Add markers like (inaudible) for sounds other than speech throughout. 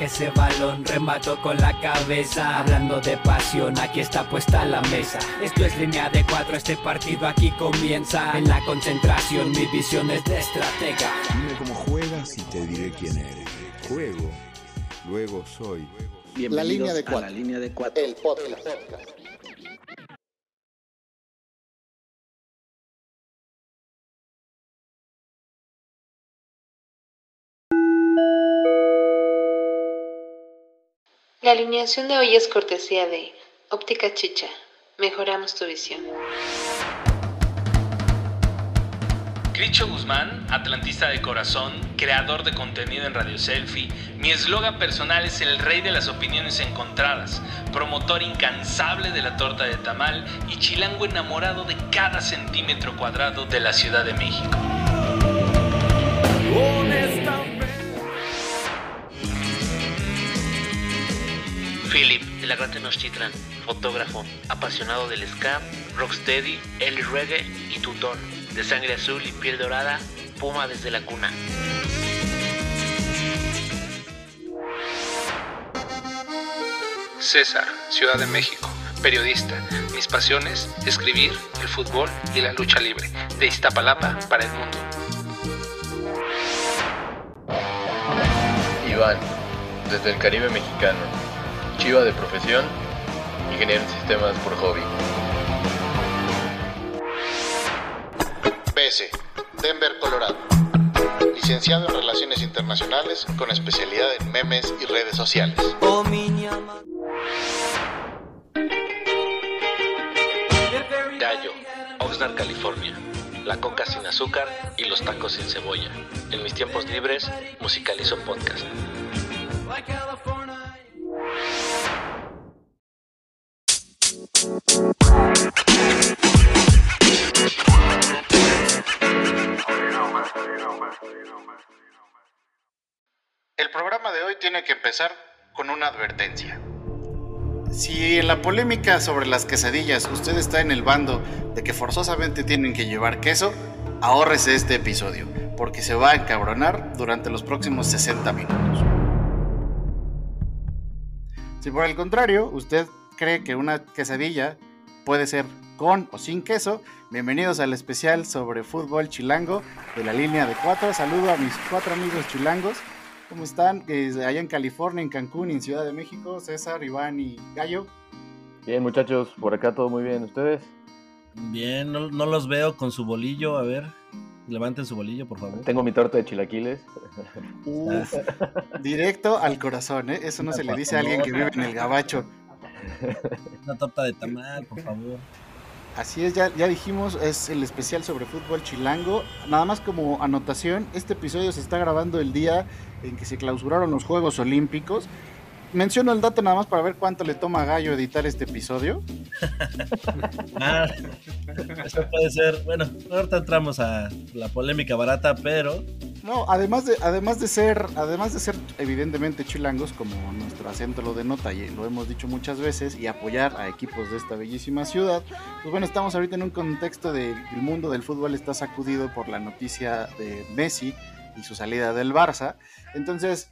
ese balón, remato con la cabeza. Hablando de pasión, aquí está puesta la mesa. Esto es línea de cuatro, este partido aquí comienza. En la concentración, mi visión es de estratega. Dime cómo juegas y te diré quién eres. Juego, luego soy. la línea de cuatro. la línea de cuatro. El podcast. La alineación de hoy es cortesía de Óptica Chicha. Mejoramos tu visión. Cricho Guzmán, atlantista de corazón, creador de contenido en Radio Selfie, mi eslogan personal es el rey de las opiniones encontradas, promotor incansable de la torta de tamal y chilango enamorado de cada centímetro cuadrado de la Ciudad de México. Philip, de la Gran Tenochtitlan, fotógrafo, apasionado del ska, rocksteady, el reggae y tutón, de sangre azul y piel dorada, puma desde la cuna. César, Ciudad de México, periodista. Mis pasiones, escribir, el fútbol y la lucha libre. De Iztapalapa para el mundo. Iván, desde el Caribe mexicano. Chiva de profesión, ingeniero en sistemas por hobby. BS, Denver, Colorado. Licenciado en Relaciones Internacionales con especialidad en memes y redes sociales. Gallo, Oxnard, California. La coca sin azúcar y los tacos sin cebolla. En mis tiempos libres, musicalizo podcast. El programa de hoy tiene que empezar con una advertencia. Si en la polémica sobre las quesadillas usted está en el bando de que forzosamente tienen que llevar queso, ahórrese este episodio, porque se va a encabronar durante los próximos 60 minutos. Si por el contrario usted cree que una quesadilla puede ser con o sin queso, bienvenidos al especial sobre fútbol chilango de la línea de cuatro. Saludo a mis cuatro amigos chilangos. ¿Cómo están? Allá en California, en Cancún en Ciudad de México, César, Iván y Gallo. Bien, muchachos, por acá todo muy bien. ¿Ustedes? Bien, no, no los veo con su bolillo. A ver, levanten su bolillo, por favor. Tengo mi torta de chilaquiles. Uf, directo al corazón, ¿eh? Eso no se le dice a alguien que vive en el gabacho. Una torta de tamal, por favor. Así es, ya, ya dijimos, es el especial sobre fútbol chilango. Nada más como anotación, este episodio se está grabando el día en que se clausuraron los Juegos Olímpicos. Menciono el dato nada más para ver cuánto le toma a Gallo editar este episodio. (laughs) Ah, eso puede ser. Bueno, ahorita entramos a la polémica barata, pero. No, además de, además de ser, además de ser evidentemente chilangos, como nuestro acento lo denota y lo hemos dicho muchas veces, y apoyar a equipos de esta bellísima ciudad, pues bueno, estamos ahorita en un contexto de el mundo del fútbol está sacudido por la noticia de Messi y su salida del Barça. Entonces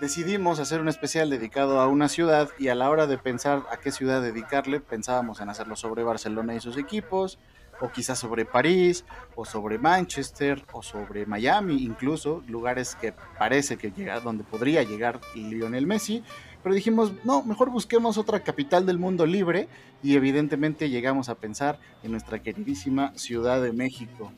decidimos hacer un especial dedicado a una ciudad y a la hora de pensar a qué ciudad dedicarle, pensábamos en hacerlo sobre Barcelona y sus equipos, o quizás sobre París, o sobre Manchester, o sobre Miami, incluso lugares que parece que llega, donde podría llegar Lionel Messi. Pero dijimos, no, mejor busquemos otra capital del mundo libre y evidentemente llegamos a pensar en nuestra queridísima Ciudad de México.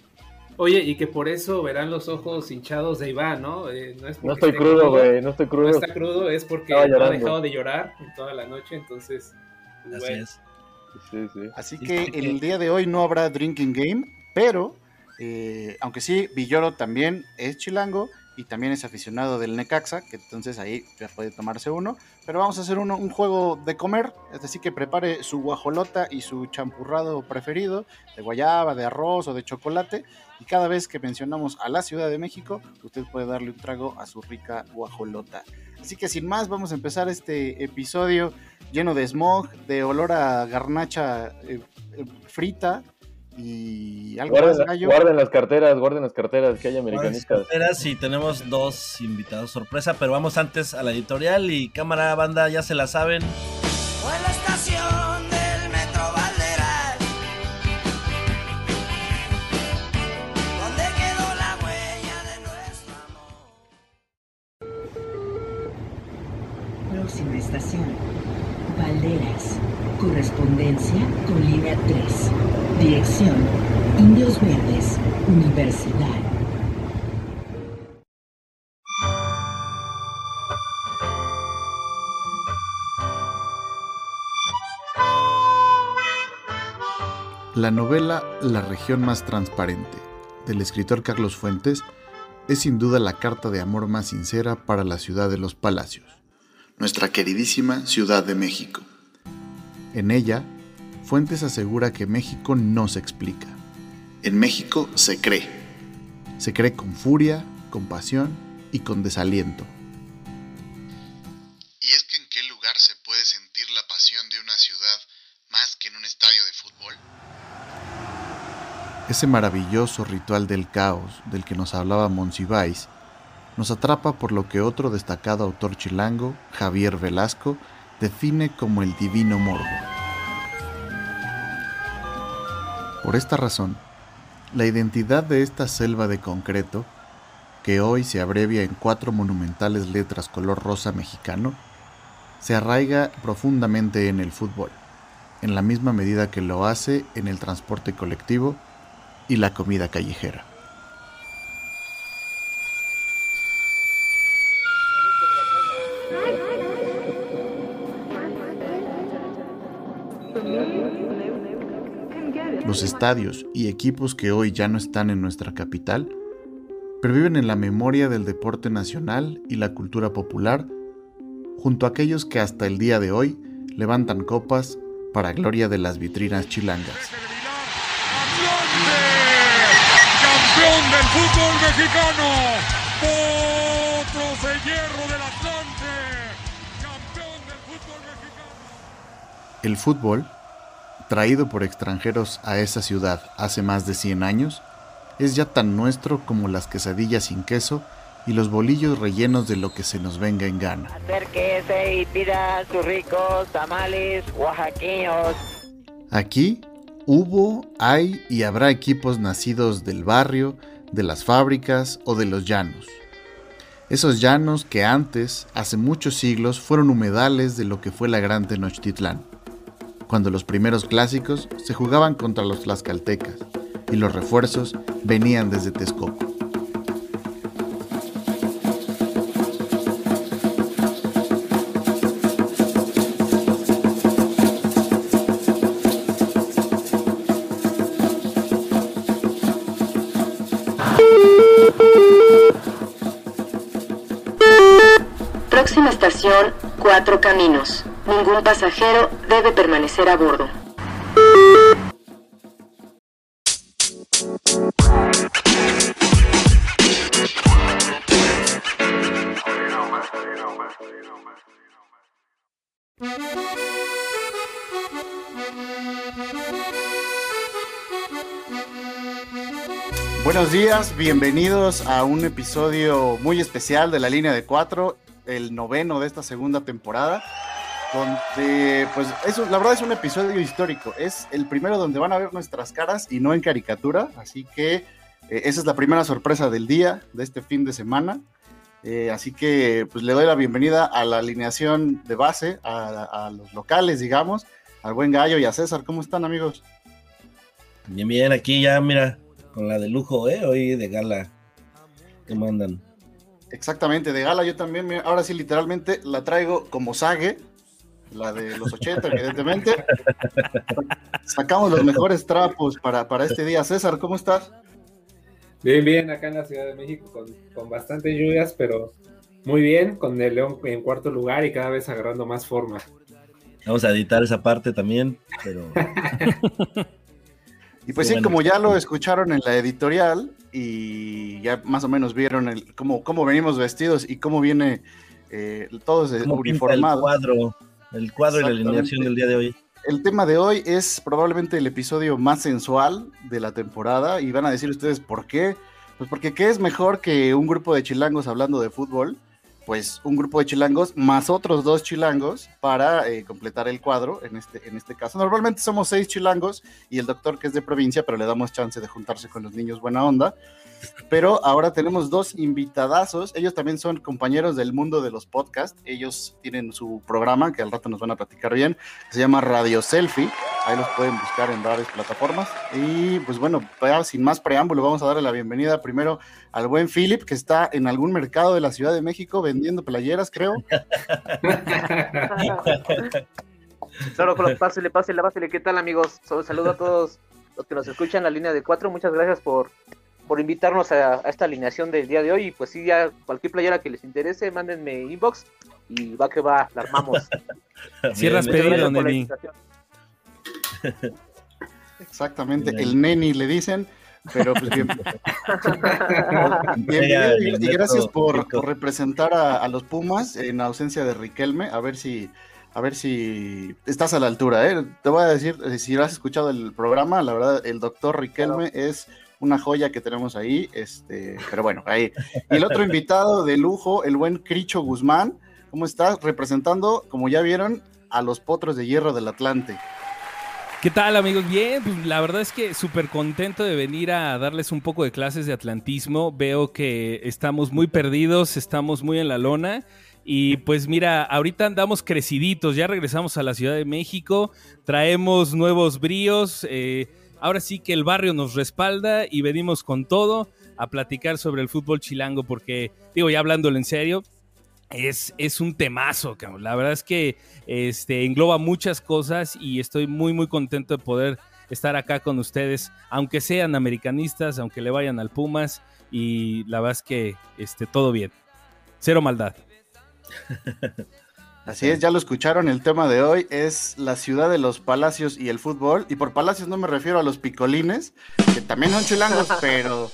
Oye, y que por eso verán los ojos hinchados de Iván, ¿no? Eh, no, es No estoy crudo, güey, no estoy crudo. No está crudo, es porque no ha dejado de llorar en toda la noche, entonces. pues, Así bueno. es. Sí, sí. Así Sí, que el día de hoy no habrá drinking game, pero eh, aunque sí, Villoro también es chilango y también es aficionado del Necaxa, que entonces ahí ya puede tomarse uno. Pero vamos a hacer uno, un juego de comer, decir, que prepare su guajolota y su champurrado preferido, de guayaba, de arroz o de chocolate. Y cada vez que mencionamos a la Ciudad de México, usted puede darle un trago a su rica guajolota. Así que sin más, vamos a empezar este episodio lleno de smog, de olor a garnacha eh, eh, frita y algo Guarden, más, Gallo. guarden las carteras, guarden las carteras, que hay Buenas americanistas. carteras y tenemos dos invitados sorpresa, pero vamos antes a la editorial y cámara banda, ya se la saben. Fue la Universidad. La novela La región más transparente, del escritor Carlos Fuentes, es sin duda la carta de amor más sincera para la ciudad de los palacios, nuestra queridísima Ciudad de México. En ella, Fuentes asegura que México no se explica. En México se cree. Se cree con furia, con pasión y con desaliento. ¿Y es que en qué lugar se puede sentir la pasión de una ciudad más que en un estadio de fútbol? Ese maravilloso ritual del caos del que nos hablaba Monsiváis nos atrapa por lo que otro destacado autor chilango, Javier Velasco, define como el divino morbo. Por esta razón, la identidad de esta selva de concreto, que hoy se abrevia en cuatro monumentales letras color rosa mexicano, se arraiga profundamente en el fútbol, en la misma medida que lo hace en el transporte colectivo y la comida callejera. Los estadios y equipos que hoy ya no están en nuestra capital perviven en la memoria del deporte nacional y la cultura popular, junto a aquellos que hasta el día de hoy levantan copas para gloria de las vitrinas chilangas. campeón del fútbol mexicano, Potros de Hierro del Atlante, campeón del fútbol mexicano. El fútbol, traído por extranjeros a esa ciudad hace más de 100 años, es ya tan nuestro como las quesadillas sin queso y los bolillos rellenos de lo que se nos venga en gana. Acérquese y pida sus ricos tamales oaxaqueños. Aquí hubo, hay y habrá equipos nacidos del barrio, de las fábricas o de los llanos. Esos llanos que antes, hace muchos siglos, fueron humedales de lo que fue la gran Tenochtitlán, cuando los primeros clásicos se jugaban contra los tlaxcaltecas y los refuerzos venían desde Texcoco. Próxima estación, Cuatro Caminos. Ningún pasajero debe permanecer a bordo. Buenos días, bienvenidos a un episodio muy especial de la línea de cuatro, el noveno de esta segunda temporada, donde, pues, eso, la verdad es un episodio histórico, es el primero donde van a ver nuestras caras y no en caricatura, así que eh, esa es la primera sorpresa del día, de este fin de semana, Eh, así que, pues, le doy la bienvenida a la alineación de base, a, a los locales, digamos, al buen Gallo y a César, ¿cómo están, amigos? Bien, bien, aquí ya, mira, con la de lujo, ¿eh? Hoy de gala. ¿Qué mandan? Exactamente, de gala yo también, mira, ahora sí literalmente la traigo como sague, la de los 80 evidentemente. Sacamos los mejores trapos para, para este día. César, ¿cómo estás? Bien, bien, acá en la Ciudad de México con, con bastantes lluvias, pero muy bien, con el León en cuarto lugar y cada vez agarrando más forma. Vamos a editar esa parte también, pero... (laughs) Y pues Sí, sí, bueno. como ya lo escucharon en la editorial y ya más o menos vieron el, cómo, cómo venimos vestidos y cómo viene eh, todos ¿Cómo pinta el uniformados. cuadro? El cuadro y la alineación del día de hoy. el tema de hoy es probablemente el episodio más sensual de la temporada y van a decir ustedes por qué. Pues porque ¿qué es mejor que un grupo de chilangos hablando de fútbol? Pues un grupo de chilangos más otros dos chilangos para eh, completar el cuadro en este, en este caso. Normalmente somos seis chilangos y el doctor que es de provincia, pero le damos chance de juntarse con los niños buena onda. Pero ahora tenemos dos invitadazos. Ellos también son compañeros del mundo de los podcasts. Ellos tienen su programa que al rato nos van a platicar bien. se llama Radio Selfie. Ahí los pueden buscar en varias plataformas. Y pues bueno, sin más preámbulo, vamos a darle la bienvenida primero al buen Philip, que está en algún mercado de la Ciudad de México vendiendo playeras, creo. (laughs) Claro, claro, pásele, pásele, pásele. ¿Qué tal, amigos? Saludo a todos los que nos escuchan en la línea de cuatro. Muchas gracias por, por invitarnos a, a esta alineación del día de hoy. Y pues sí, ya cualquier playera que les interese, mándenme inbox y va que va, la armamos. (laughs) Cierras pedido, gracias por la Neni. invitación. Exactamente, el neni le dicen. Pero pues bien. (laughs) Bienvenido y, y gracias por, por representar a, a los Pumas en ausencia de Riquelme. A ver si, a ver si estás a la altura. ¿eh? Te voy a decir, eh, si has escuchado el programa, la verdad, el doctor Riquelme es una joya que tenemos ahí. Este, pero bueno, ahí. Y el otro invitado de lujo, el buen Cricho Guzmán. ¿Cómo estás? Representando, como ya vieron, a los potros de hierro del Atlante. ¿Qué tal amigos? Bien, pues la verdad es que súper contento de venir a darles un poco de clases de atlantismo. Veo que estamos muy perdidos, estamos muy en la lona. Y pues mira, ahorita andamos creciditos, ya regresamos a la Ciudad de México, traemos nuevos bríos, eh, ahora sí que el barrio nos respalda y venimos con todo a platicar sobre el fútbol chilango porque, digo, ya hablándolo en serio, es, es un temazo, cabrón. La verdad es que este, engloba muchas cosas y estoy muy, muy contento de poder estar acá con ustedes, aunque sean americanistas, aunque le vayan al Pumas, y la verdad es que este, todo bien. Cero maldad. (laughs) Así es, ya lo escucharon, el tema de hoy es la ciudad de los palacios y el fútbol. Y por palacios no me refiero a los picolines, que también son chilangos, (laughs) pero,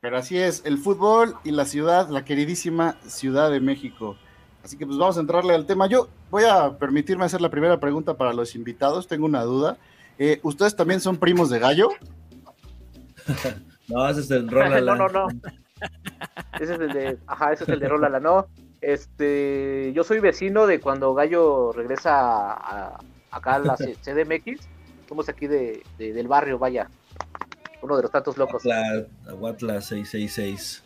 pero así es, el fútbol y la ciudad, la queridísima Ciudad de México. Así que pues vamos a entrarle al tema. Yo voy a permitirme hacer la primera pregunta para los invitados, tengo una duda. Eh, ¿Ustedes también son primos de gallo? (laughs) No, ese es el (laughs) no, Rolala. no, no. Ese es el de, ajá, ese es el de Rolala, no. Este, yo soy vecino de cuando Gallo regresa a, a- acá a la C- (laughs) CDMX. Somos aquí de, de- del barrio, vaya. Uno de los tantos locos. Aguatla, Aguatla 666.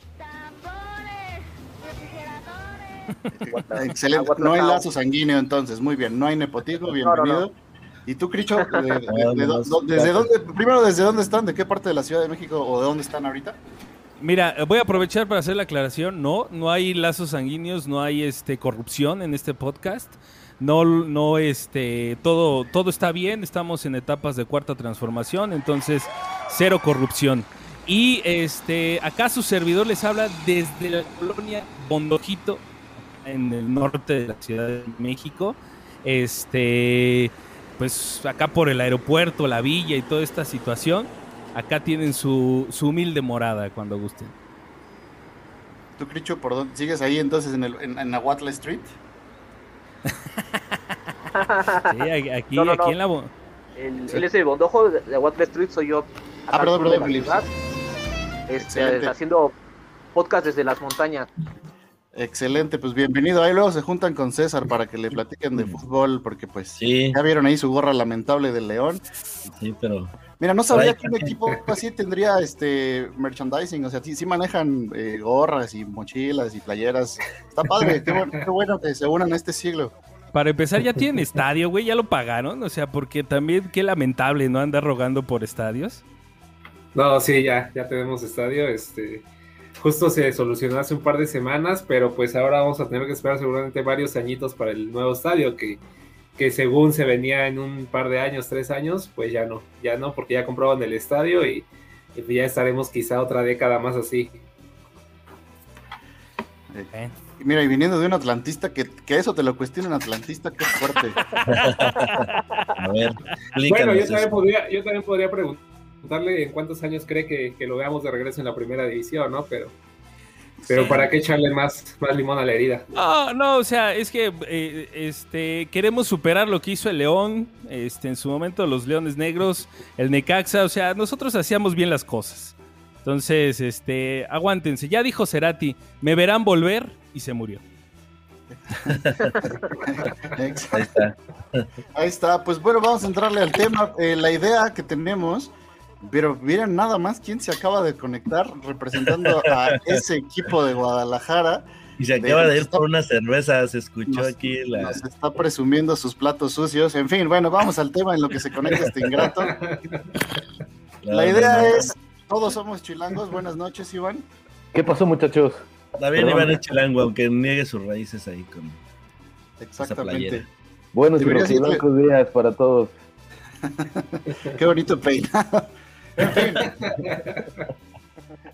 Excelente. No hay lazo sanguíneo entonces, muy bien. No hay nepotismo, no, bienvenido. no. ¿Y tú, Cricho? (laughs) de- de- de- ¿Desde dónde? Primero, ¿desde dónde están? ¿De qué parte de la Ciudad de México o de dónde están ahorita? Mira, voy a aprovechar para hacer la aclaración. No, no hay lazos sanguíneos, no hay este corrupción en este podcast. No, no, este, todo, todo está bien. Estamos en etapas de cuarta transformación, entonces cero corrupción. Y este, acá su servidor les habla desde la colonia Bondojito, en el norte de la Ciudad de México. Este, pues acá por el aeropuerto, la villa y toda esta situación. Acá tienen su, su humilde morada cuando gusten. ¿Tú, Cricho, por dónde? ¿Sigues ahí entonces en, el, en, en Aguatla Street? (laughs) Sí, aquí, aquí, No, no, aquí no. en la... El, Él es el bondojo de, de Aguatla Street, soy yo. Ah, perdón, perdón, Felipe. Este, haciendo podcast desde las montañas. Excelente, pues bienvenido. Ahí luego se juntan con César para que le platiquen de fútbol, porque pues Sí, ya vieron ahí su gorra lamentable del León. sí, pero. Mira, no sabía que un equipo así tendría este merchandising, o sea, sí, sí manejan eh, gorras y mochilas y playeras. Está padre, qué, bueno, qué bueno que se unan a este siglo. Para empezar, ya tienen estadio, güey, ya lo pagaron. O sea, porque también qué lamentable, ¿no? Andar rogando por estadios. No, sí, ya, ya tenemos estadio. Este, justo se solucionó hace un par de semanas, pero pues ahora vamos a tener que esperar seguramente varios añitos para el nuevo estadio, que, que según se venía en un par de años, tres años, pues ya no, ya no, porque ya compraban el estadio y, y pues ya estaremos quizá otra década más así. Mira, y viniendo de un atlantista, que, que eso te lo cuestiona un atlantista, qué fuerte. (laughs) A ver, Bueno, yo también podría, yo también podría preguntarle en cuántos años cree que, que lo veamos de regreso en la primera división, ¿no? Pero Pero Sí. ¿para qué echarle más, más limón a la herida? No, no, o sea, es que eh, este, queremos superar lo que hizo el León, este, en su momento los Leones Negros, el Necaxa, o sea, nosotros hacíamos bien las cosas. Entonces, este, aguántense. Ya dijo Cerati, me verán volver y se murió. (laughs) Ahí está. Ahí está. Pues bueno, vamos a entrarle al tema. Eh, la idea que tenemos, pero miren nada más quién se acaba de conectar representando a (laughs) ese equipo de Guadalajara. Y se acaba de ir por una cerveza, se escuchó aquí la... Nos está presumiendo sus platos sucios. En fin, bueno, vamos al tema en lo que se conecta este ingrato. (laughs) La idea es, todos somos chilangos. Buenas noches, Iván. ¿Qué pasó, muchachos? También Perdón. Iván es chilango, aunque niegue sus raíces ahí con esa Exactamente. playera. Buenos y blancos días para todos. (laughs) Qué bonito peinado. En fin.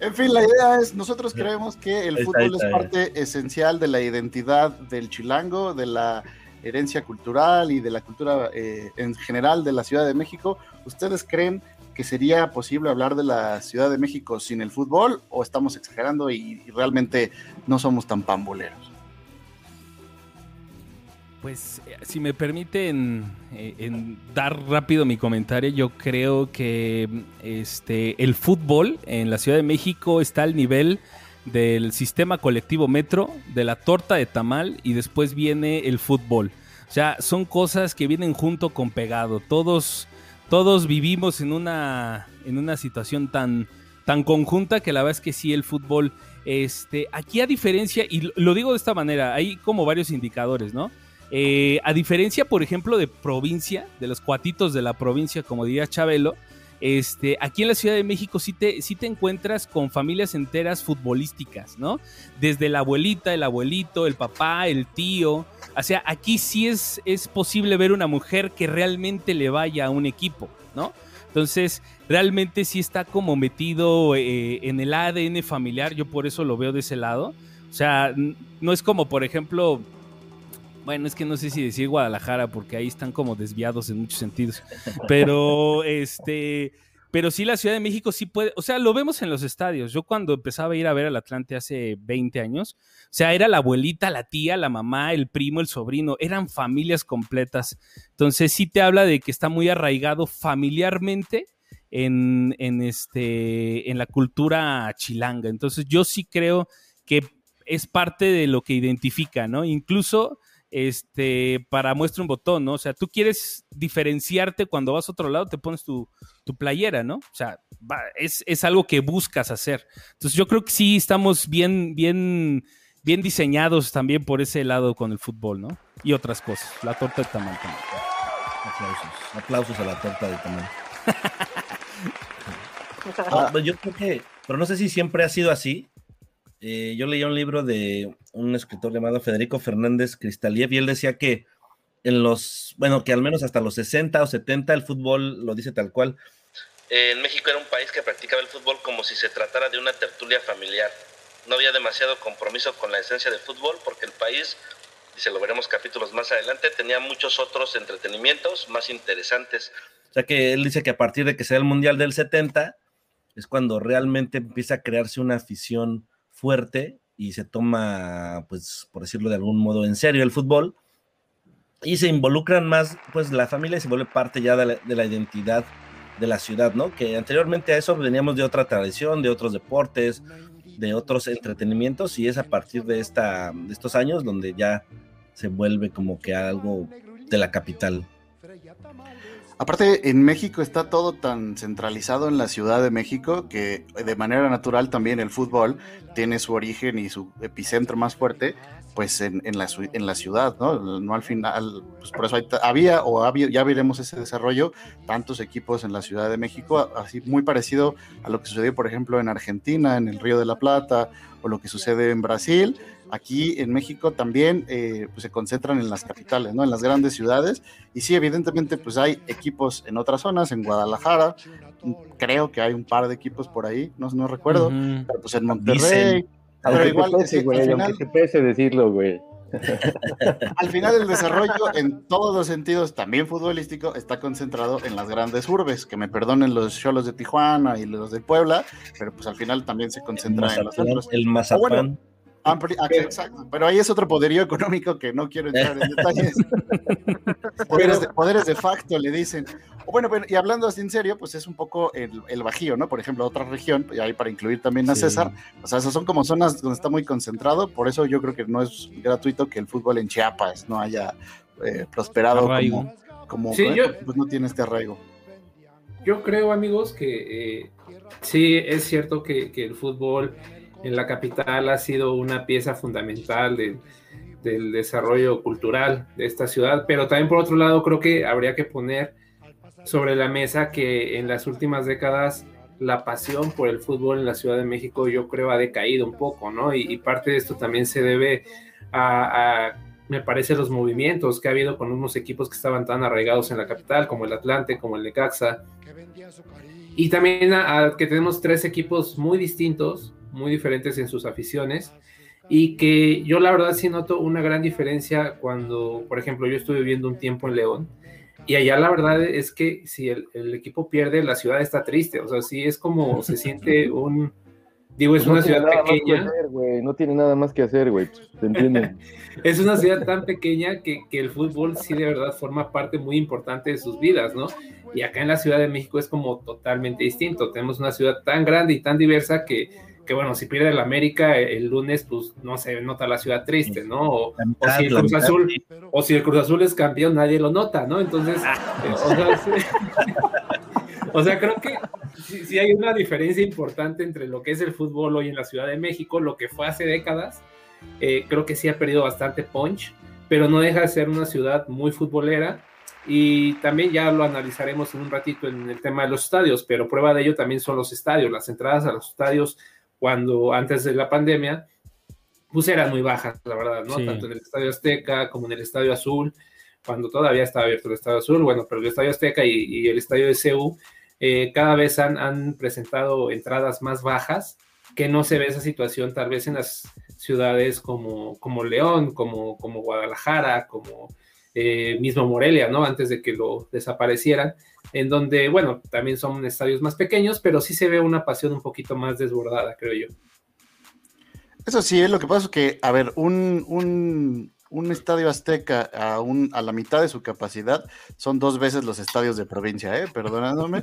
En fin, la idea es, nosotros creemos que el está, fútbol es está, parte esencial de la identidad del chilango, de la herencia cultural y de la cultura eh, en general de la Ciudad de México. ¿Ustedes creen que sería posible hablar de la Ciudad de México sin el fútbol o estamos exagerando y, y realmente no somos tan pamboleros? Pues, eh, si me permiten eh, en dar rápido mi comentario, yo creo que este, el fútbol en la Ciudad de México está al nivel del sistema colectivo metro, de la torta de tamal y después viene el fútbol. O sea, son cosas que vienen junto con pegado. Todos, todos vivimos en una, en una situación tan, tan conjunta que la verdad es que sí, el fútbol, este, aquí a diferencia, y lo digo de esta manera, hay como varios indicadores, ¿no? Eh, a diferencia, por ejemplo, de provincia, de los cuatitos de la provincia, como diría Chabelo, este, aquí en la Ciudad de México sí te, sí te encuentras con familias enteras futbolísticas, ¿no? Desde la abuelita, el abuelito, el papá, el tío. O sea, aquí sí es, es posible ver una mujer que realmente le vaya a un equipo, ¿no? Entonces, realmente sí está como metido eh, en el ADN familiar, yo por eso lo veo de ese lado. O sea, no es como, por ejemplo, bueno, es que no sé si decir Guadalajara, porque ahí están como desviados en muchos sentidos. Pero, (laughs) este, pero sí la Ciudad de México sí puede, o sea, lo vemos en los estadios. Yo cuando empezaba a ir a ver al Atlante hace 20 años, o sea, era la abuelita, la tía, la mamá, el primo, el sobrino, eran familias completas. Entonces sí te habla de que está muy arraigado familiarmente en, en, este, en la cultura chilanga. Entonces yo sí creo que es parte de lo que identifica, ¿no? Incluso este, para muestra un botón, ¿no? O sea, tú quieres diferenciarte cuando vas a otro lado, te pones tu, tu playera, ¿no? O sea, va- es, es algo que buscas hacer. Entonces yo creo que sí estamos bien, bien, bien diseñados también por ese lado con el fútbol, ¿no? Y otras cosas. La torta de tamal también. Aplausos. Aplausos a la torta de tamal. Pues (laughs) yo creo que, pero no sé si siempre ha sido así. Eh, yo leía un libro de un escritor llamado Federico Fernández Cristaliev y él decía que en los, bueno, que al menos hasta los 60 o 70 el fútbol lo dice tal cual. en México era un país que practicaba el fútbol como si se tratara de una tertulia familiar. No había demasiado compromiso con la esencia del fútbol porque el país, y se lo veremos capítulos más adelante, tenía muchos otros entretenimientos más interesantes. O sea que él dice que a partir de que sea el Mundial del 70 es cuando realmente empieza a crearse una afición fuerte y se toma, pues, por decirlo de algún modo, en serio el fútbol y se involucran más, pues, la familia se vuelve parte ya de la, de la identidad de la ciudad, ¿no? Que anteriormente a eso veníamos de otra tradición, de otros deportes, de otros entretenimientos y es a partir de, esta, de estos años donde ya se vuelve como que algo de la capital. Aparte, en México está todo tan centralizado en la Ciudad de México que de manera natural también el fútbol tiene su origen y su epicentro más fuerte pues en, en la, en la ciudad, ¿no? No al final, pues por eso hay había o había, ya veremos ese desarrollo, tantos equipos en la Ciudad de México, así muy parecido a lo que sucedió, por ejemplo, en Argentina, en el Río de la Plata, o lo que sucede en Brasil. Aquí en México también eh, pues se concentran en las capitales, ¿no? En las grandes ciudades. Y sí, evidentemente, pues hay equipos en otras zonas, en Guadalajara, creo que hay un par de equipos por ahí, no, no recuerdo, Ujú. pero pues en Monterrey. Dicen. Pero Aunque igual, te pese, güey, al aunque final, te pese decirlo, güey. (laughs) Al final el desarrollo en todos los sentidos, también futbolístico, está concentrado en las grandes urbes, que me perdonen los cholos de Tijuana y los de Puebla, pero pues al final también se concentra en los el Mazapán. Ampli- ah, exacto, pero ahí es otro poderío económico que no quiero entrar en detalles. (laughs) Poderes de, poderes de facto le dicen. Bueno, pero, y hablando así en serio, pues es un poco el, el Bajío, ¿no? Por ejemplo, otra región, y ahí para incluir también a Sí. César, o sea, esas son como zonas donde está muy concentrado, por eso yo creo que no es gratuito que el fútbol en Chiapas no haya eh, prosperado Arraigo. como, como Sí, ¿eh? yo- pues no tiene este arraigo. Yo creo, amigos, que eh, sí es cierto que, que el fútbol en la capital ha sido una pieza fundamental del, desarrollo cultural de esta ciudad, pero también por otro lado creo que habría que poner sobre la mesa que en las últimas décadas la pasión por el fútbol en la Ciudad de México yo creo ha decaído un poco, ¿no? Y, parte de esto también se debe a, a, me parece, los movimientos que ha habido con unos equipos que estaban tan arraigados en la capital, como el Atlante, como el Necaxa, y también a, a que tenemos tres equipos muy distintos, muy diferentes en sus aficiones, y que yo la verdad sí noto una gran diferencia cuando, por ejemplo, yo estuve viviendo un tiempo en León, y allá la verdad es que si el, el equipo pierde, la ciudad está triste, o sea, sí es como se siente (laughs) un... Digo, es No una ciudad pequeña. hacer, No tiene nada más que hacer, güey. ¿Te entienden? (laughs) es una ciudad tan pequeña que, que, el fútbol sí de verdad forma parte muy importante de sus vidas, ¿no? Y acá en la Ciudad de México es como totalmente distinto. Tenemos una ciudad tan grande y tan diversa que, que bueno, si pierde el América el lunes, pues no se nota la ciudad triste, ¿no? O, o si el Cruz Azul, o si el Cruz Azul es campeón, nadie lo nota, ¿no? Entonces, eh, o sea, sí. (laughs) O sea, creo que sí, sí, hay una diferencia importante entre lo que es el fútbol hoy en la Ciudad de México, lo que fue hace décadas. Eh, creo que sí ha perdido bastante punch, pero no deja de ser una ciudad muy futbolera. Y también ya lo analizaremos en un ratito en el tema de los estadios, pero prueba de ello también son los estadios. Las entradas a los estadios, cuando antes de la pandemia, pues eran muy bajas, la verdad, ¿no? Sí. Tanto en el Estadio Azteca como en el Estadio Azul, cuando todavía estaba abierto el Estadio Azul, bueno, pero el Estadio Azteca y, y el Estadio de CEU eh, cada vez han, han, presentado entradas más bajas, que no se ve esa situación tal vez en las ciudades como, como León, como, como Guadalajara, como eh, mismo Morelia, ¿no? Antes de que lo desaparecieran, en donde, bueno, también son estadios más pequeños, pero sí se ve una pasión un poquito más desbordada, creo yo. Eso sí, es lo que pasa es que, a ver, un, un, un estadio azteca a, un, a la mitad de su capacidad son dos veces los estadios de provincia, ¿eh? Perdonándome.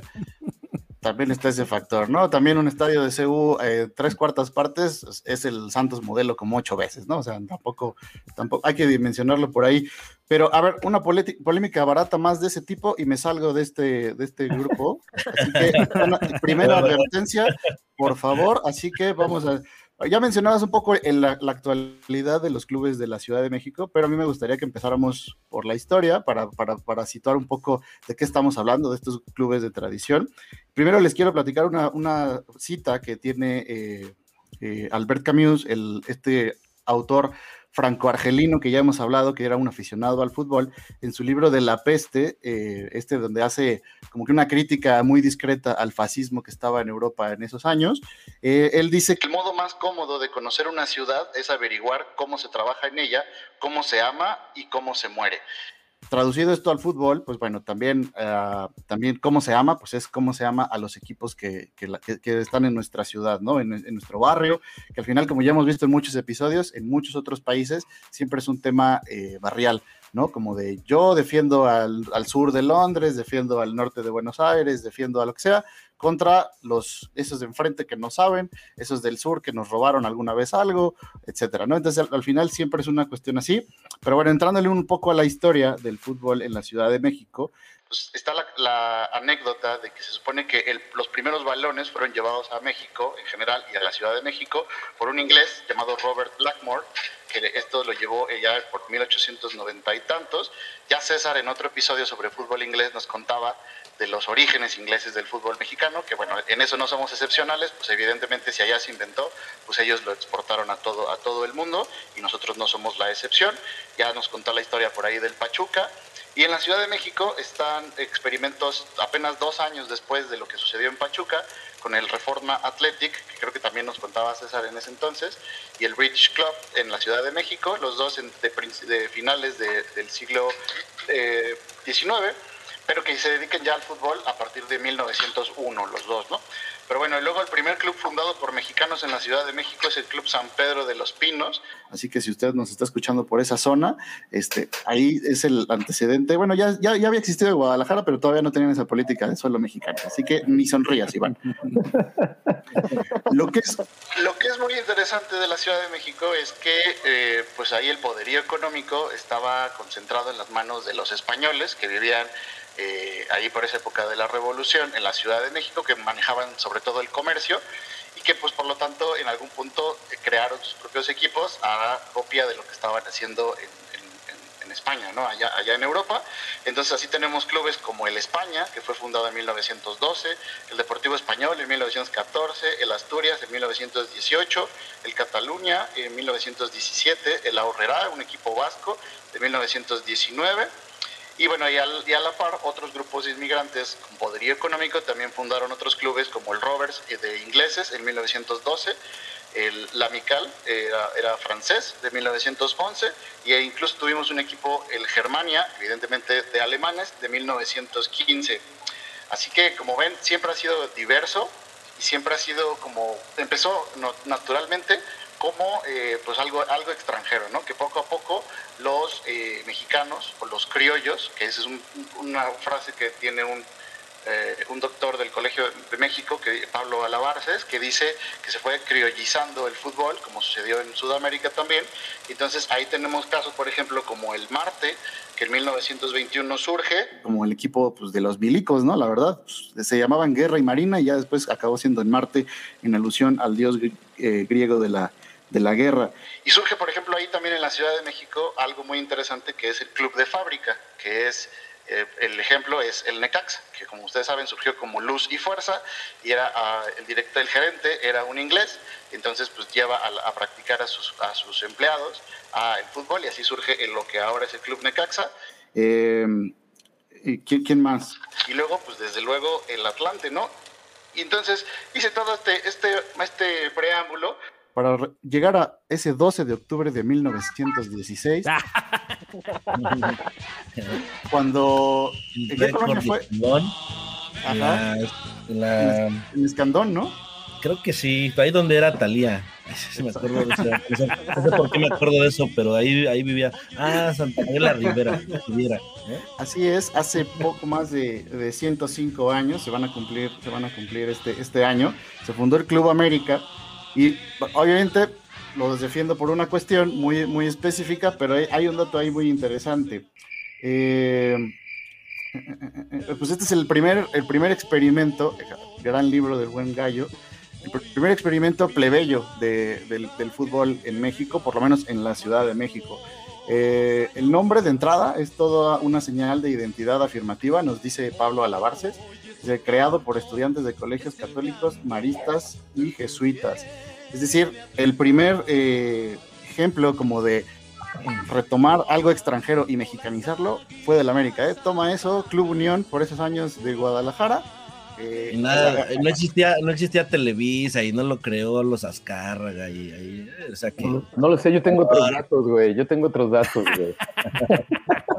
También está ese factor, ¿no? También un estadio de CU, eh, tres cuartas partes, es el Santos modelo como ocho veces, ¿no? O sea, tampoco, tampoco hay que dimensionarlo por ahí. Pero, a ver, una polémica barata más de ese tipo y me salgo de este, de este grupo. Así que, una, primera (laughs) advertencia, por favor. Así que vamos a, ya mencionabas un poco en la, actualidad de los clubes de la Ciudad de México, pero a mí me gustaría que empezáramos por la historia para, para, para situar un poco de qué estamos hablando de estos clubes de tradición. Primero les quiero platicar una, una cita que tiene eh, eh, Albert Camus, el, este autor franco-argelino que ya hemos hablado, que era un aficionado al fútbol, en su libro de La Peste, eh, este donde hace como que una crítica muy discreta al fascismo que estaba en Europa en esos años, eh, él dice que el modo más cómodo de conocer una ciudad es averiguar cómo se trabaja en ella, cómo se ama y cómo se muere. Traducido esto al fútbol, pues bueno, también, uh, también cómo se ama, pues es cómo se ama a los equipos que, están en nuestra ciudad, ¿no? En, nuestro barrio, que al final, como ya hemos visto en muchos episodios, en muchos otros países, siempre es un tema eh, barrial, ¿no? Como de yo defiendo al, sur de Londres, defiendo al norte de Buenos Aires, defiendo a lo que sea, contra los, esos de enfrente que no saben, esos del sur que nos robaron alguna vez algo, etcétera, ¿no? Entonces, al, al final siempre es una cuestión así, pero bueno, entrándole un poco a la historia del fútbol en la Ciudad de México, pues está la, la, anécdota de que se supone que el, los primeros balones fueron llevados a México en general y a la Ciudad de México por un inglés llamado Robert Blackmore, que esto lo llevó ya por 1890 y tantos. Ya César en otro episodio sobre fútbol inglés nos contaba de los orígenes ingleses del fútbol mexicano, que bueno, en eso no somos excepcionales, pues evidentemente si allá se inventó, pues ellos lo exportaron a todo, a todo el mundo y nosotros no somos la excepción. Ya nos contó la historia por ahí del Pachuca. Y en la Ciudad de México están experimentos apenas dos años después de lo que sucedió en Pachuca, con el Reforma Athletic, que creo que también nos contaba César en ese entonces, y el British Club en la Ciudad de México, los dos de, de finales de- del siglo eh, XIX, pero que se dediquen ya al fútbol a partir de 1901, los dos, ¿no? Pero bueno, y luego el primer club fundado por mexicanos en la Ciudad de México es el Club San Pedro de los Pinos. Así que si usted nos está escuchando por esa zona, este, ahí es el antecedente. Bueno, ya, ya, ya había existido en Guadalajara, pero todavía no tenían esa política de suelo mexicano. Así que ni sonrías, Iván. Lo que es, lo que es muy interesante de la Ciudad de México es que eh, pues ahí el poderío económico estaba concentrado en las manos de los españoles que vivían eh, ahí por esa época de la Revolución en la Ciudad de México, que manejaban sobre todo el comercio y que pues por lo tanto en algún punto eh, crearon sus propios equipos a copia de lo que estaban haciendo en, España, ¿no? Allá, allá en Europa. Entonces así tenemos clubes como el España, que fue fundado en 1912, el Deportivo Español en 1914, el Asturias en 1918, el Cataluña en 1917, el Aurrera, un equipo vasco de 1919. Y bueno, y, al- y a la par, otros grupos inmigrantes con poderío económico también fundaron otros clubes como el Rovers eh, de ingleses en 1912, el Lamical era, era francés de 1911 y e incluso tuvimos un equipo, el Germania, evidentemente de alemanes, de 1915. Así que como ven, siempre ha sido diverso y siempre ha sido como, empezó naturalmente como eh, pues algo, algo extranjero, ¿no? Que poco a poco los eh, mexicanos o los criollos, que esa es un- una frase que tiene un, eh, un doctor del Colegio de México, que, Pablo Alabarces, que dice que se fue criollizando el fútbol, como sucedió en Sudamérica también. Entonces ahí tenemos casos, por ejemplo, como el Marte, que en 1921 surge. Como el equipo pues, de los milicos, ¿no? La verdad, pues, se llamaban Guerra y Marina y ya después acabó siendo en Marte en alusión al dios eh, griego de la, de la guerra. Y surge, por ejemplo, ahí también en la Ciudad de México algo muy interesante que es el Club de Fábrica, que es, eh, el ejemplo es el Necaxa, que como ustedes saben surgió como Luz y Fuerza, y era ah, el director, el gerente era un inglés, entonces pues lleva a, a practicar a sus, a sus empleados a el fútbol y así surge en lo que ahora es el Club Necaxa. Eh, ¿quién, quién más? Y luego, pues desde luego el Atlante, ¿no? Y entonces hice todo este, este, este preámbulo para llegar a ese 12 de octubre de 1916, (laughs) cuando ¿en qué colonia fue? Escandón. Ajá. La- la- En Escandón, ¿no? creo que sí, ahí donde era Talía. Sí me acuerdo de eso. No sé, no sé por qué me acuerdo de eso, pero ahí, ahí vivía. Ah, Santa María Rivera. Rivera, ¿eh? Así es, hace poco más de, de 105 años, se van a cumplir, se van a cumplir este, este año, se fundó el Club América y obviamente lo defiendo por una cuestión muy, muy específica, pero hay, un dato ahí muy interesante. Eh, (laughs) pues este es el primer, el primer experimento, gran libro del buen gallo, el pr- primer experimento plebeyo de- del, fútbol en México, por lo menos en la Ciudad de México. Eh, el nombre de entrada es toda una señal de identidad afirmativa, nos dice Pablo Alabarces, creado por estudiantes de colegios católicos, maristas y jesuitas. Es decir, el primer eh, ejemplo como de retomar algo extranjero y mexicanizarlo fue del América. ¿eh? Toma eso, Club Unión por esos años de Guadalajara. eh, nada, no existía, no existía Televisa y no lo creó los Azcárraga y ahí, o sea que No, no lo sé, yo tengo otros datos, güey. Yo tengo otros datos, güey. (laughs)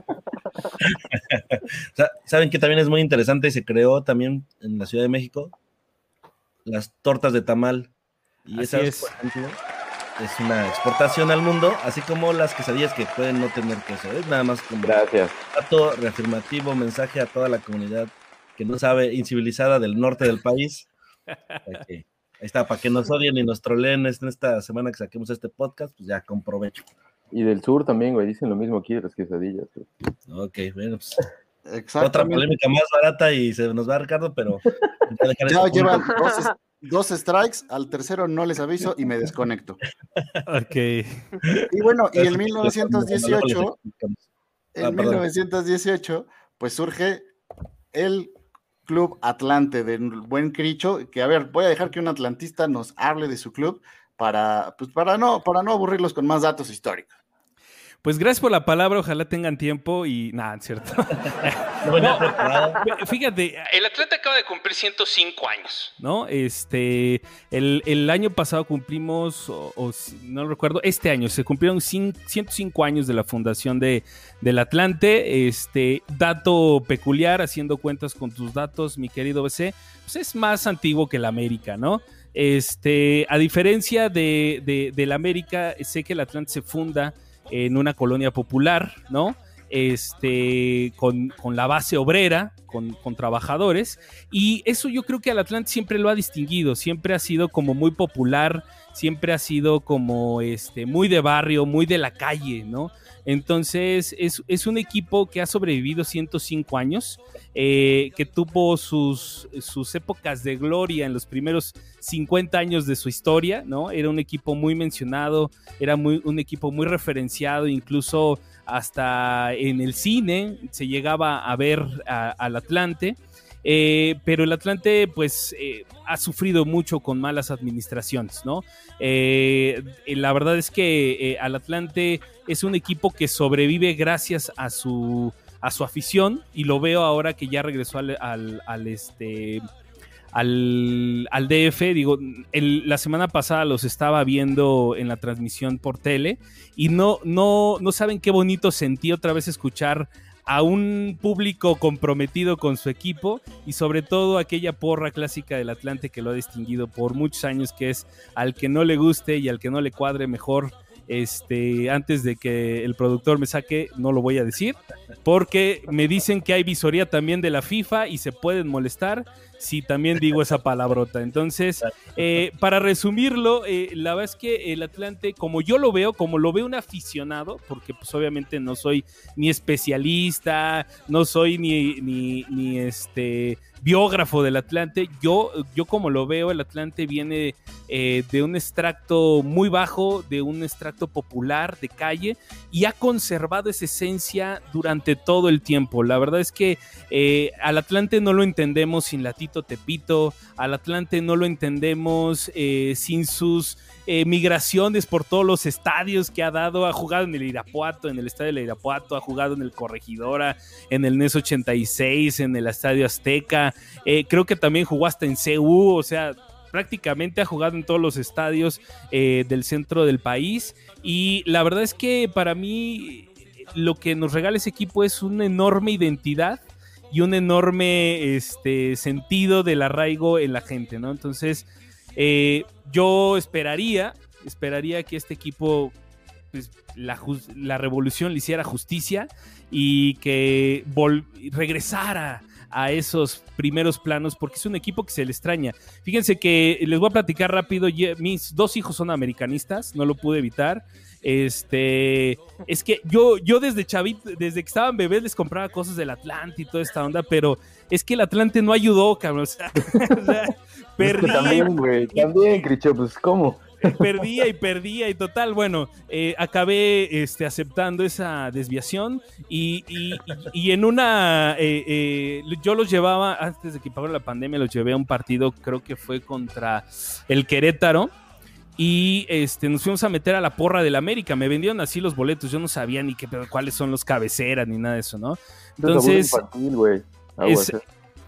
(laughs) ¿Saben que también es muy interesante? Se creó también en la Ciudad de México las tortas de tamal. Y Así esas, es. una exportación al mundo, así como las quesadillas que pueden no tener queso. Es nada más como Gracias. dato reafirmativo, mensaje a toda la comunidad que no sabe, incivilizada del norte del país. Ahí está, para que nos odien y nos troleen en esta semana que saquemos este podcast, pues ya con provecho. Y del sur también, güey. Dicen lo mismo aquí de las quesadillas. güey. Ok, bueno, pues, otra polémica más barata y se nos va Ricardo, pero Ya llevan dos, es- dos strikes, al tercero no les aviso y me desconecto. Ok. Y bueno, y en (laughs) 1918, Ah, en perdón. 1918, pues surge el Club Atlante del buen Cricho, que a ver, voy a dejar que un atlantista nos hable de su club para, pues para no, para no aburrirlos con más datos históricos. Pues gracias por la palabra, ojalá tengan tiempo y nada, ¿cierto? (laughs) No, fíjate, El Atlante acaba de cumplir 105 años. ¿no? Este, el, el año pasado cumplimos, o, no recuerdo, este año se cumplieron cin- 105 años de la fundación de, del Atlante. Este, dato peculiar, haciendo cuentas con tus datos, mi querido BC, pues es más antiguo que el América, ¿no? Este, a diferencia de, de, del América, sé que el Atlante se funda en una colonia popular, ¿no? Este, con, con la base obrera, con, con trabajadores, y eso yo creo que al Atlante siempre lo ha distinguido, siempre ha sido como muy popular, siempre ha sido como este, muy de barrio, muy de la calle, ¿no? Entonces es, es un equipo que ha sobrevivido 105 años, eh, que tuvo sus, sus épocas de gloria en los primeros 50 años de su historia, ¿no? Era un equipo muy mencionado, era muy, un equipo muy referenciado, incluso hasta en el cine se llegaba a ver al Atlante. Eh, pero el Atlante, pues, eh, ha sufrido mucho con malas administraciones, ¿no? Eh, la verdad es que al Atlante es un equipo que sobrevive gracias a su, a su afición y lo veo ahora que ya regresó al, al- al, este, al, al DF. Digo, el- la semana pasada los estaba viendo en la transmisión por tele y no, no, no saben qué bonito sentí otra vez escuchar a un público comprometido con su equipo y sobre todo aquella porra clásica del Atlante que lo ha distinguido por muchos años, que es al que no le guste y al que no le cuadre mejor. Este, antes de que el productor me saque, no lo voy a decir, porque me dicen que hay visoría también de la FIFA y se pueden molestar si también digo esa palabrota. Entonces, eh, para resumirlo, eh, la verdad es que el Atlante, como yo lo veo, como lo veo un aficionado, porque pues obviamente no soy ni especialista, no soy ni, ni, ni este biógrafo del Atlante, yo, yo como lo veo, el Atlante viene eh, de un extracto muy bajo, de un extracto popular, de calle, y ha conservado esa esencia durante todo el tiempo. La verdad es que al Atlante no lo entendemos sin Latito Tepito, al Atlante no lo entendemos eh, sin sus eh, migraciones por todos los estadios que ha dado, ha jugado en el Irapuato, en el estadio del Irapuato, ha jugado en el Corregidora, en el NES 86, en el Estadio Azteca, eh, creo que también jugó hasta en CU, o sea, prácticamente ha jugado en todos los estadios del centro del país y la verdad es que para mí lo que nos regala ese equipo es una enorme identidad y un enorme este, sentido del arraigo en la gente, ¿no? Entonces, eh, yo esperaría, esperaría que este equipo, pues, la, la revolución le hiciera justicia y que regresara a esos primeros planos porque es un equipo que se le extraña. Fíjense que les voy a platicar rápido, mis dos hijos son americanistas, no lo pude evitar. Este, es que yo, yo desde chavito, desde que estaban bebés les compraba cosas del Atlante y toda esta onda, pero es que el Atlante no ayudó, cabrón. O sea, (laughs) o sea, Es que perdí, también, güey, también, Cricho, pues, ¿cómo? (laughs) perdía y perdía y total, bueno, eh, acabé este, aceptando esa desviación y, y- y- en una, eh, eh, yo los llevaba, antes de que pagara la pandemia, los llevé a un partido, creo que fue contra el Querétaro. Y este, nos fuimos a meter a la porra del América. Me vendieron así los boletos. Yo no sabía ni qué, cuáles son los cabeceras ni nada de eso, ¿no? Entonces. Aguas, es-.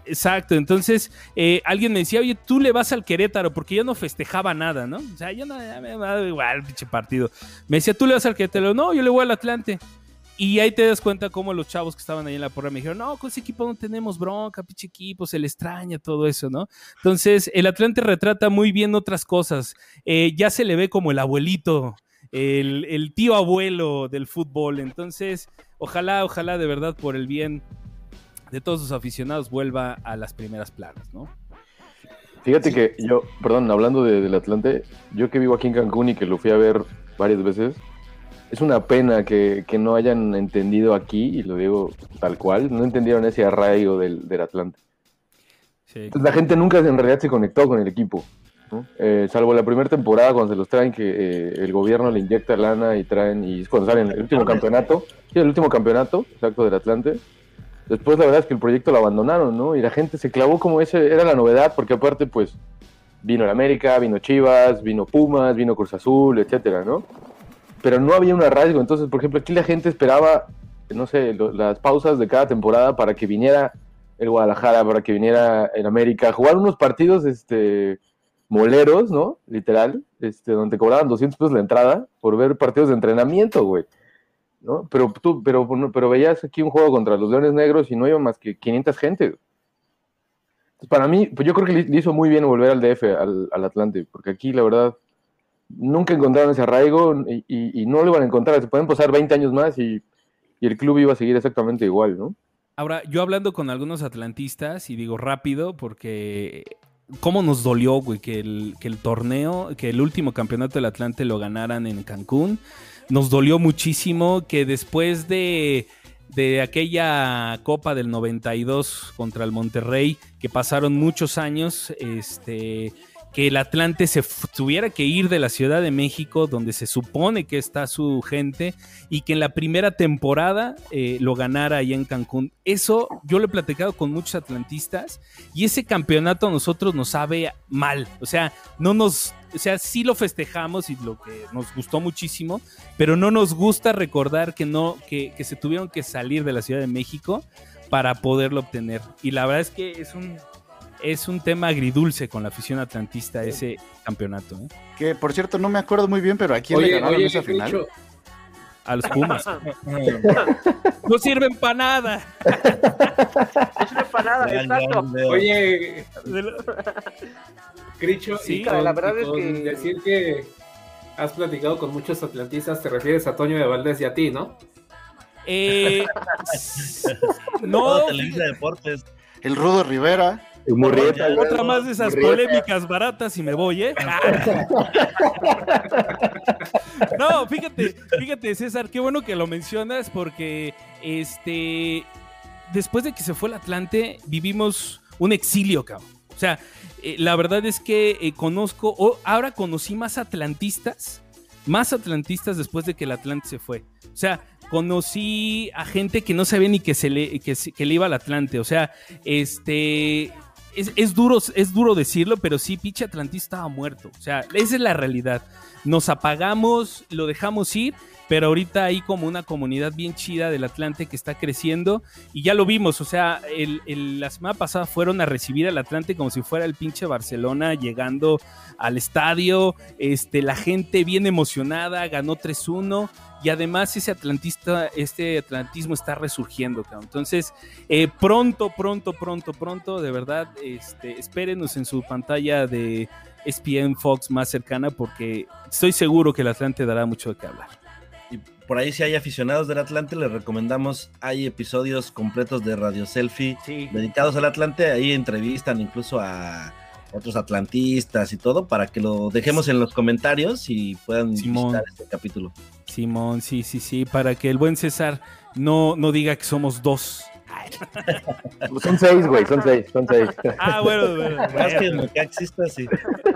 Exacto, entonces eh, alguien me decía, oye, tú le vas al Querétaro, porque yo no festejaba nada, ¿no? O sea, yo no, ya me da igual, pinche partido. Me decía, tú le vas al Querétaro, no, yo le voy al Atlante. Y ahí te das cuenta cómo los chavos que estaban ahí en la porra me dijeron, no, con ese equipo no tenemos bronca, pinche equipo, se le extraña todo eso, ¿no? Entonces, el Atlante retrata muy bien otras cosas. Eh, ya se le ve como el abuelito, el, el tío abuelo del fútbol. Entonces, ojalá, ojalá de verdad por el bien de todos sus aficionados vuelva a las primeras planas, ¿no? Fíjate que yo, perdón, hablando de- del Atlante, yo que vivo aquí en Cancún y que lo fui a ver varias veces, es una pena que, que no hayan entendido aquí, y lo digo tal cual, no entendieron ese arraigo del, del Atlante. Pues La gente nunca en realidad se conectó con el equipo, ¿no? Eh, salvo la primera temporada cuando se los traen que eh, el gobierno le inyecta lana y traen, y es cuando salen el último campeonato, sí, el último campeonato, exacto, del Atlante. Después la verdad es que el proyecto lo abandonaron, ¿no? Y la gente se clavó como ese, era la novedad, porque aparte pues vino el América, vino Chivas, vino Pumas, vino Cruz Azul, etcétera, ¿no? pero no había un arraigo. Entonces, por ejemplo, aquí la gente esperaba, no sé, las pausas de cada temporada para que viniera el Guadalajara, para que viniera el América, jugar unos partidos este, moleros, ¿no? Literal, este, donde cobraban 200 pesos la entrada por ver partidos de entrenamiento, güey. ¿No? Pero tú, pero, pero veías aquí un juego contra los Leones Negros y no iba más que 500 gente. para mí, pues yo creo que le hizo muy bien volver al DF, al, al Atlante, porque aquí la verdad nunca encontraron ese arraigo y no lo iban a encontrar. Se pueden pasar 20 años más y, y el club iba a seguir exactamente igual, ¿no? Ahora, yo hablando con algunos atlantistas, y digo rápido, porque cómo nos dolió, güey, que el, que el torneo, que el último campeonato del Atlante lo ganaran en Cancún. Nos dolió muchísimo que después de, de aquella Copa del 92 contra el Monterrey, que pasaron muchos años, este, que el Atlante se tuviera que ir de la Ciudad de México, donde se supone que está su gente, y que en la primera temporada eh, lo ganara ahí en Cancún. Eso yo lo he platicado con muchos atlantistas, y ese campeonato a nosotros nos sabe mal. O sea, no nos. O sea, sí lo festejamos y lo que nos gustó muchísimo, pero no nos gusta recordar que no, que, que se tuvieron que salir de la Ciudad de México para poderlo obtener. Y la verdad es que es un, es un tema agridulce con la afición atlantista ese campeonato. ¿eh? Que por cierto, no me acuerdo muy bien, pero ¿a quién le ganaron oye, esa ¿qué final? A los Pumas. (laughs) no sirven para nada. para nada, exacto. Oye, Cricho, Sí, y la verdad y es que- decir que has platicado con muchos atlantistas, te refieres a Toño de Valdés y a ti, ¿no? Eh, (laughs) no, Televisa Deportes. El Rudo Rivera. Murrieta, Otra más de esas Murrieta. polémicas baratas y me voy, ¿eh? (laughs) No, fíjate, fíjate, César, qué bueno que lo mencionas porque este después de que se fue el Atlante, vivimos un exilio, cabrón. O sea, eh, la verdad es que eh, conozco, o ahora conocí más atlantistas, más atlantistas después de que el Atlante se fue. O sea, conocí a gente que no sabía ni que se le, que le iba al Atlante. O sea, este. Es, es duro, es duro decirlo, pero sí, pinche Atlantista estaba muerto. O sea, esa es la realidad. Nos apagamos, lo dejamos ir, pero ahorita hay como una comunidad bien chida del Atlante que está creciendo y ya lo vimos. O sea, el- el- la semana pasada fueron a recibir al Atlante como si fuera el pinche Barcelona llegando al estadio. Este, la gente bien emocionada, ganó 3-1 y además ese atlantista, este atlantismo está resurgiendo, cabrón. Entonces, eh, pronto, pronto, pronto, pronto, de verdad, este, espérenos en su pantalla de ESPN Fox más cercana porque estoy seguro que el Atlante dará mucho de qué hablar. Y por ahí, si hay aficionados del Atlante, les recomendamos. Hay episodios completos de Radio Selfie dedicados al Atlante. Ahí entrevistan incluso a otros atlantistas y todo para que lo dejemos en los comentarios y puedan Simón. visitar este capítulo. Simón, sí, sí, sí, para que el buen César no, no diga que somos dos. Son seis, güey, son seis, son seis. Ah, bueno, bueno. Más que lo que exista, sí.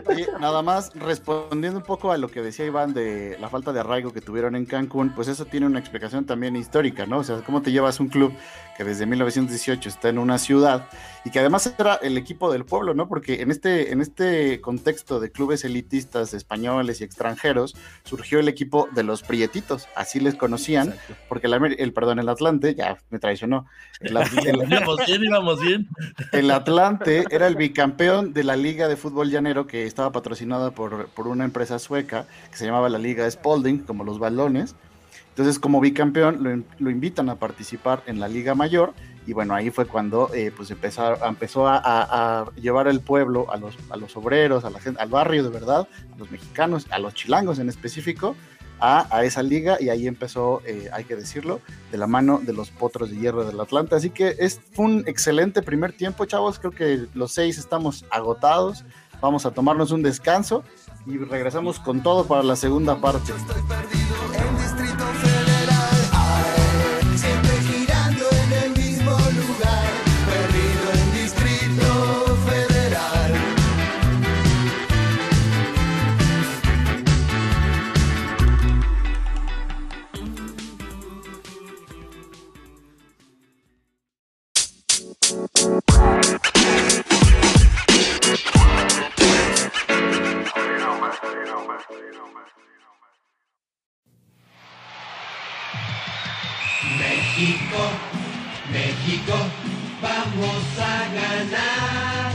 Oye, nada más respondiendo un poco a lo que decía Iván de la falta de arraigo que tuvieron en Cancún, pues eso tiene una explicación también histórica, ¿no? O sea, cómo te llevas un club que desde 1918 está en una ciudad y que además era el equipo del pueblo, ¿no? Porque en este, en este contexto de clubes elitistas españoles y extranjeros surgió el equipo de los prietitos, así les conocían, porque el, el, perdón, el Atlante, ya me traicionó, el, el- (laughs) Íbamos bien, íbamos bien. el Atlante era el bicampeón de la Liga de Fútbol Llanero que estaba patrocinada por, por una empresa sueca que se llamaba la Liga Spalding, como los balones. Entonces, como bicampeón, lo, lo invitan a participar en la Liga Mayor. Y bueno, ahí fue cuando eh, pues empezar, empezó a, a- a llevar al pueblo, a los, a los obreros, a la gente, al barrio de verdad, a los mexicanos, a los chilangos en específico, a, a esa liga. Y ahí empezó, eh, hay que decirlo, de la mano de los potros de hierro del Atlante. Así que es, fue un excelente primer tiempo, chavos. Creo que los seis estamos agotados. Vamos a tomarnos un descanso y regresamos con todo para la segunda parte. Siempre México, México, vamos a ganar.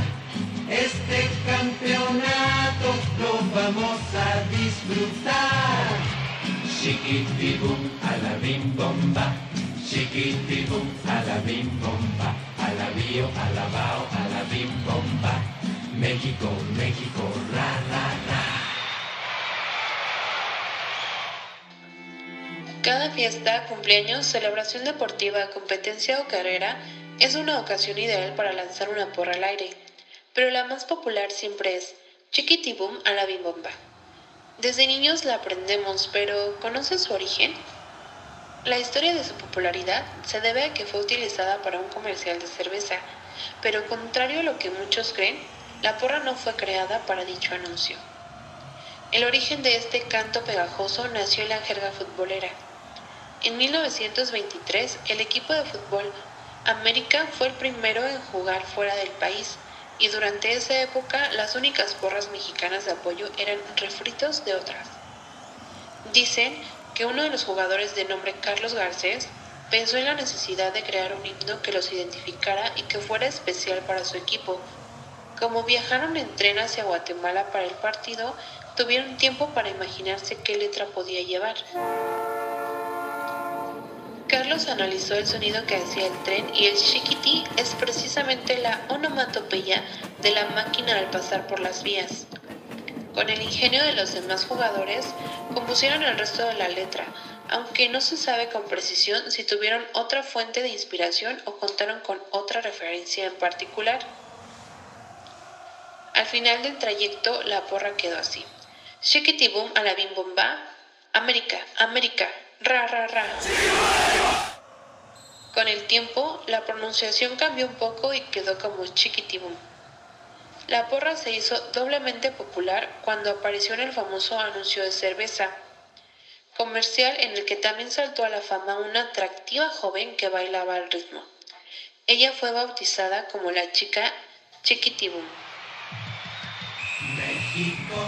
Este campeonato lo vamos a disfrutar. Chiquitibum a la bimbomba, chiquitibum a la bimbomba, a la bio, a la bao, a la bimbomba. México, México, ra, ra, ra. Cada fiesta, cumpleaños, celebración deportiva, competencia o carrera es una ocasión ideal para lanzar una porra al aire, pero la más popular siempre es Chiquitibum a la bimbomba. Desde niños la aprendemos, pero ¿conoces su origen? La historia de su popularidad se debe a que fue utilizada para un comercial de cerveza, pero contrario a lo que muchos creen, la porra no fue creada para dicho anuncio. El origen de este canto pegajoso nació en la jerga futbolera. En 1923, el equipo de fútbol América fue el primero en jugar fuera del país y durante esa época las únicas porras mexicanas de apoyo eran refritos de otras. Dicen que uno de los jugadores de nombre Carlos Garcés pensó en la necesidad de crear un himno que los identificara y que fuera especial para su equipo. Como viajaron en tren hacia Guatemala para el partido, tuvieron tiempo para imaginarse qué letra podía llevar. Carlos analizó el sonido que hacía el tren y el chiquití es precisamente la onomatopeya de la máquina al pasar por las vías. Con el ingenio de los demás jugadores, compusieron el resto de la letra, aunque no se sabe con precisión si tuvieron otra fuente de inspiración o contaron con otra referencia en particular. Al final del trayecto, la porra quedó así. Chiquitibum a la bim bomba, América, América, ra ra ra. Con el tiempo, la pronunciación cambió un poco y quedó como chiquitibum. La porra se hizo doblemente popular cuando apareció en el famoso anuncio de cerveza, comercial en el que también saltó a la fama una atractiva joven que bailaba al ritmo. Ella fue bautizada como la chica Chiquitibum. México,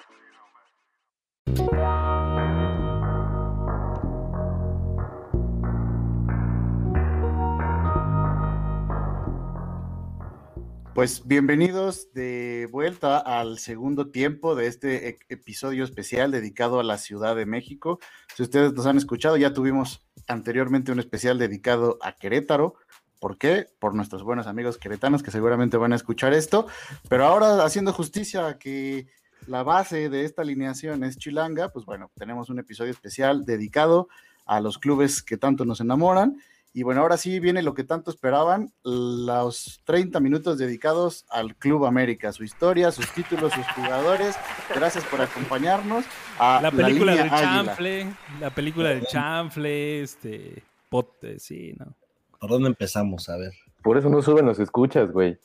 Pues bienvenidos de vuelta al segundo tiempo de este episodio especial dedicado a la Ciudad de México. Si ustedes nos han escuchado, ya tuvimos anteriormente un especial dedicado a Querétaro. ¿Por qué? Por nuestros buenos amigos queretanos que seguramente van a escuchar esto. Pero ahora, haciendo justicia a que la base de esta alineación es Chilanga, pues bueno, tenemos un episodio especial dedicado a los clubes que tanto nos enamoran. Y bueno, ahora sí viene lo que tanto esperaban, los 30 minutos dedicados al Club América, su historia, sus títulos, sus jugadores. Gracias por acompañarnos. A La película línea del chanfle, la película del chanfle, este, pote, sí, ¿no? ¿Por dónde empezamos? A ver. Por eso no suben los escuchas, güey.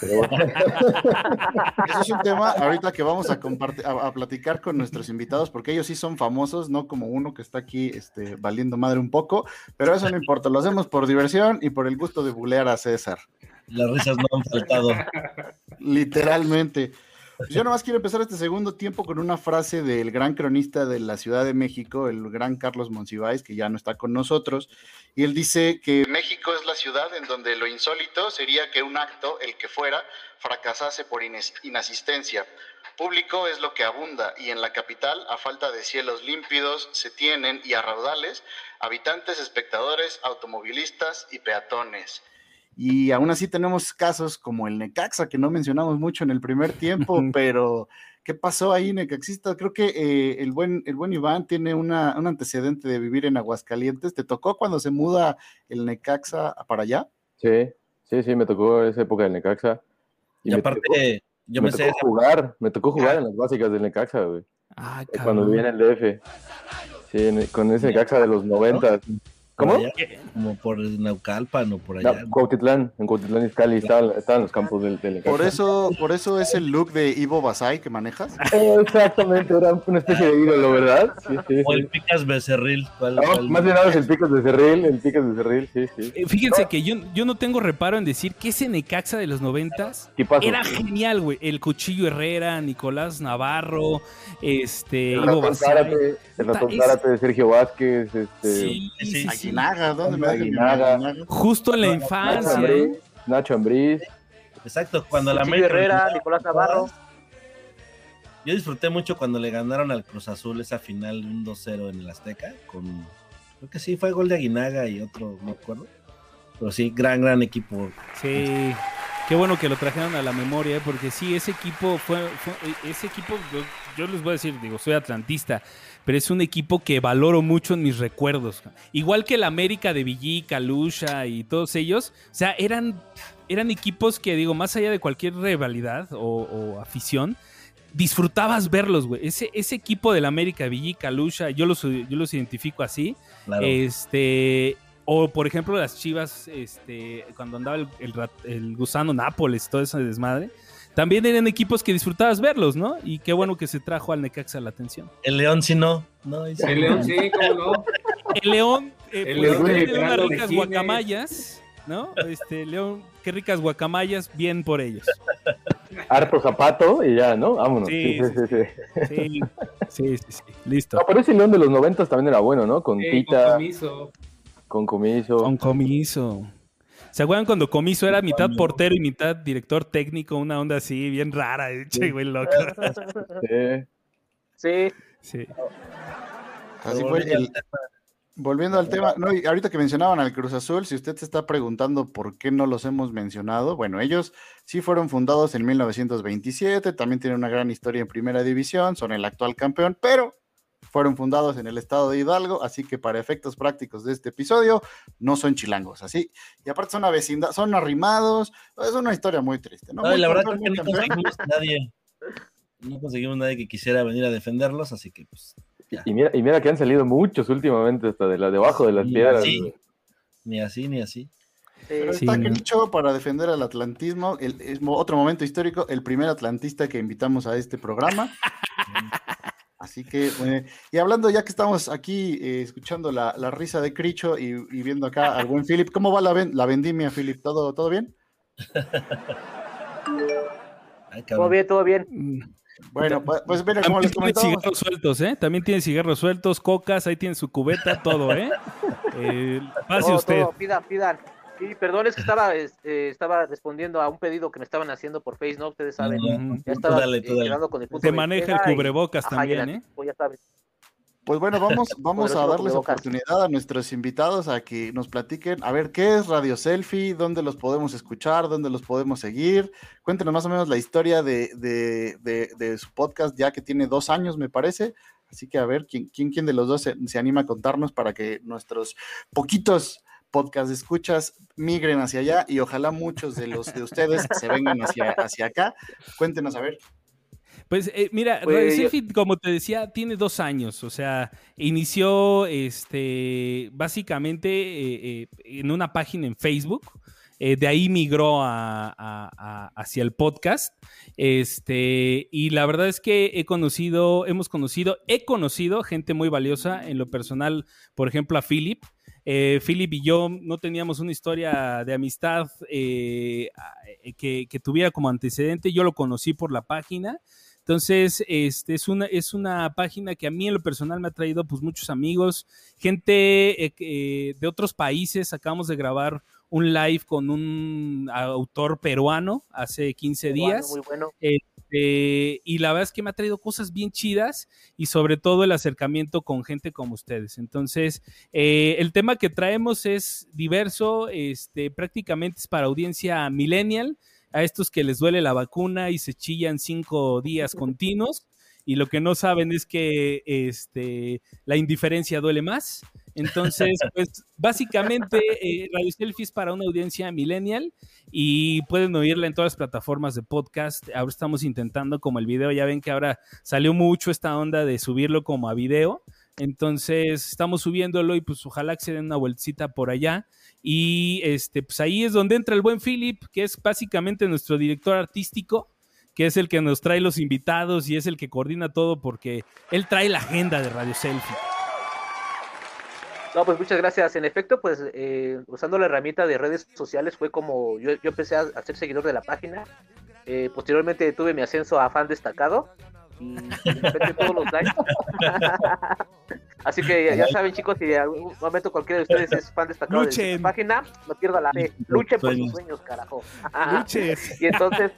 Pero. (laughs) Ese es un tema ahorita que vamos a, compartir, a, a platicar con nuestros invitados, porque ellos sí son famosos, no como uno que está aquí este, valiendo madre un poco, pero eso no importa, lo hacemos por diversión y por el gusto de bulear a César. Las risas no han faltado. Literalmente. Yo nomás quiero empezar este segundo tiempo con una frase del gran cronista de la Ciudad de México, el gran Carlos Monsiváis, que ya no está con nosotros, y él dice que México es la ciudad en donde lo insólito sería que un acto, el que fuera, fracasase por inasistencia. Público es lo que abunda y en la capital, a falta de cielos límpidos, se tienen y a raudales habitantes, espectadores, automovilistas y peatones. Y aún así tenemos casos como el Necaxa, que no mencionamos mucho en el primer tiempo, pero ¿qué pasó ahí, Necaxista? Creo que eh, el, buen, el buen Iván tiene una, un antecedente de vivir en Aguascalientes. ¿Te tocó cuando se muda el Necaxa para allá? Sí, sí, sí, me tocó esa época del Necaxa. Y aparte, tocó- yo me me sé tocó jugar, me tocó jugar en las básicas del Necaxa, güey. Ah, Cuando vivía en el DF. Sí, con ese Necaxa de los 90. por ¿Cómo? allá, como por Naucalpan o por allá. No, Cuautitlán, en Cuautitlán Izcalli estaban, estaban los campos del, del Por eso, por eso es el look de Ivo Basay que manejas. Eh, Exactamente, era una especie de ídolo, ¿verdad? Sí, sí, O el Picas Becerril. ¿cuál- No, cuál? más bien ahora es el Picas de Cerril, el Picas de Cerril, sí, sí. Eh, Fíjense que yo, yo no tengo reparo en decir que ese Necaxa de los noventas era genial, güey. El Cuchillo Herrera, Nicolás Navarro, este, El Ivo Basay. Zárate, el ratón Zárate de Sergio Vázquez, este, Sí, sí, sí. Aguinaga, ¿dónde me Aguinaga. Aguinaga? Justo en la infancia. Nacho Ambriz. Exacto, cuando la América. Herrera, Nicolás Navarro. Yo disfruté mucho cuando le ganaron al Cruz Azul esa final un 2-0 en el Azteca. Con, creo que sí, fue gol de Aguinaga y otro, no me acuerdo. Pero sí, gran, gran equipo. Sí, qué bueno que lo trajeron a la memoria, ¿eh? porque sí, ese equipo fue, fue- ese equipo, yo, yo les voy a decir, digo, soy atlantista, pero es un equipo que valoro mucho en mis recuerdos. Igual que el América de Villí, Calusha y todos ellos, o sea, eran, eran equipos que, digo, más allá de cualquier rivalidad o, o afición, disfrutabas verlos, güey. Ese, ese equipo del América, Villí, Calusha, yo los, yo los identifico así. Claro. Este, o por ejemplo las Chivas, este, cuando andaba el, el gusano Nápoles, todo ese desmadre, también eran equipos que disfrutabas verlos, ¿no? Y qué bueno que se trajo al Necaxa la atención. El León, si no. no sí. El León, sí, cómo no. El León, eh, El pues, León tiene llegando unas de ricas guacamayas, ¿no? Este, León, qué ricas guacamayas, bien por ellos. Harto zapato y ya, ¿no? Vámonos. Sí, Sí, sí, sí. sí. Sí, sí, sí, sí. listo. No, pero ese León de los noventas también era bueno, ¿no? Con Tita, compromiso. con Comiso. Con Comiso. ¿Se acuerdan cuando Comiso era mitad portero y mitad director técnico? Una onda así, bien rara, che, güey, loco. Sí. Sí. Sí. Así fue volviendo el- al tema, Volviendo al tema, no, y ahorita que mencionaban al Cruz Azul, si usted se está preguntando por qué no los hemos mencionado, bueno, ellos sí fueron fundados en 1927, también tienen una gran historia en primera división, son el actual campeón, pero fueron fundados en el estado de Hidalgo, así que para efectos prácticos de este episodio, no son chilangos, así. Y aparte son una vecindad, son arrimados, es una historia muy triste, ¿no? No, Muy la verdad que no conseguimos nadie. No conseguimos nadie que quisiera venir a defenderlos, así que pues. ya. Y mira, y mira que han salido muchos últimamente hasta de la, debajo de las Ni piedras. así. Ni así, ni así. Pero Sí, está no. dicho para defender al atlantismo, el, otro momento histórico, el primer atlantista que invitamos a este programa. (laughs) Así que, eh, y hablando ya que estamos aquí eh, escuchando la, la risa de Cricho y, y viendo acá al buen Philip, ¿cómo va la, ven- la vendimia, Philip? ¿Todo, ¿Todo bien? Ay, Todo bien, todo bien. Mm. Bueno, pues, pues mira, como También les tiene comentábamos, cigarros sueltos, ¿eh? También tiene cigarros sueltos, cocas, ahí tiene su cubeta, todo, ¿eh? (laughs) Eh, pase Todo, usted. todo, pidan, pidan. Sí, perdón, es que estaba, este, estaba respondiendo a un pedido que me estaban haciendo por Facebook, ¿no? Ustedes saben. Ya estaba dale, eh, dale. con el punto Se de maneja el cubrebocas y también, ¿eh? anticipo, ya sabes. pues bueno, vamos, (laughs) vamos a darles oportunidad a nuestros invitados a que nos platiquen, a ver, ¿qué es Radio Selfie? ¿Dónde los podemos escuchar? ¿Dónde los podemos seguir? Cuéntenos más o menos la historia de, de- de- de su podcast, ya que tiene dos años, me parece. Así que a ver, ¿quién, quién, quién de los dos se, se anima a contarnos para que nuestros poquitos podcast escuchas migren hacia allá y ojalá muchos de los de ustedes se vengan hacia, hacia acá? Cuéntenos, a ver. Pues eh, mira, Pues, Radio como te decía, tiene dos años. O sea, inició este básicamente eh, eh, en una página en Facebook. de ahí migró a- a- a- hacia el podcast. Este, y la verdad es que he conocido, hemos conocido, he conocido gente muy valiosa en lo personal, por ejemplo, a Philip. Eh, Philip y yo no teníamos una historia de amistad eh, a- que, que tuviera como antecedente. Yo lo conocí por la página. Entonces, este es una, es una página que a mí en lo personal me ha traído pues muchos amigos, gente eh, de otros países. Acabamos de grabar un live con un autor peruano hace 15 Muy bueno, días. Muy bueno. Este, y la verdad es que me ha traído cosas bien chidas y sobre todo el acercamiento con gente como ustedes. Entonces, eh, el tema que traemos es diverso, este, prácticamente es para audiencia millennial, a estos que les duele la vacuna y se chillan cinco días continuos. Y lo que no saben es que este, la indiferencia duele más. Entonces, pues básicamente eh, Radio Selfie es para una audiencia millennial y pueden oírla en todas las plataformas de podcast. Ahora estamos intentando como el video, ya ven que ahora salió mucho esta onda de subirlo como a video. Entonces estamos subiéndolo y pues ojalá que se den una vueltecita por allá. Y este, pues ahí es donde entra el buen Philip, que es básicamente nuestro director artístico, que es el que nos trae los invitados y es el que coordina todo porque él trae la agenda de Radio Selfie. No, pues muchas gracias. En efecto, pues eh, usando la herramienta de redes sociales fue como yo, yo empecé a, a ser seguidor de la página. Eh, posteriormente tuve mi ascenso a fan destacado y de repente todos los likes. (laughs) Así que ya, ya saben, chicos, si en algún momento cualquiera de ustedes es fan destacado de esta página, no pierda la fe. Luchen por sus sueños, carajo. (laughs) Y entonces,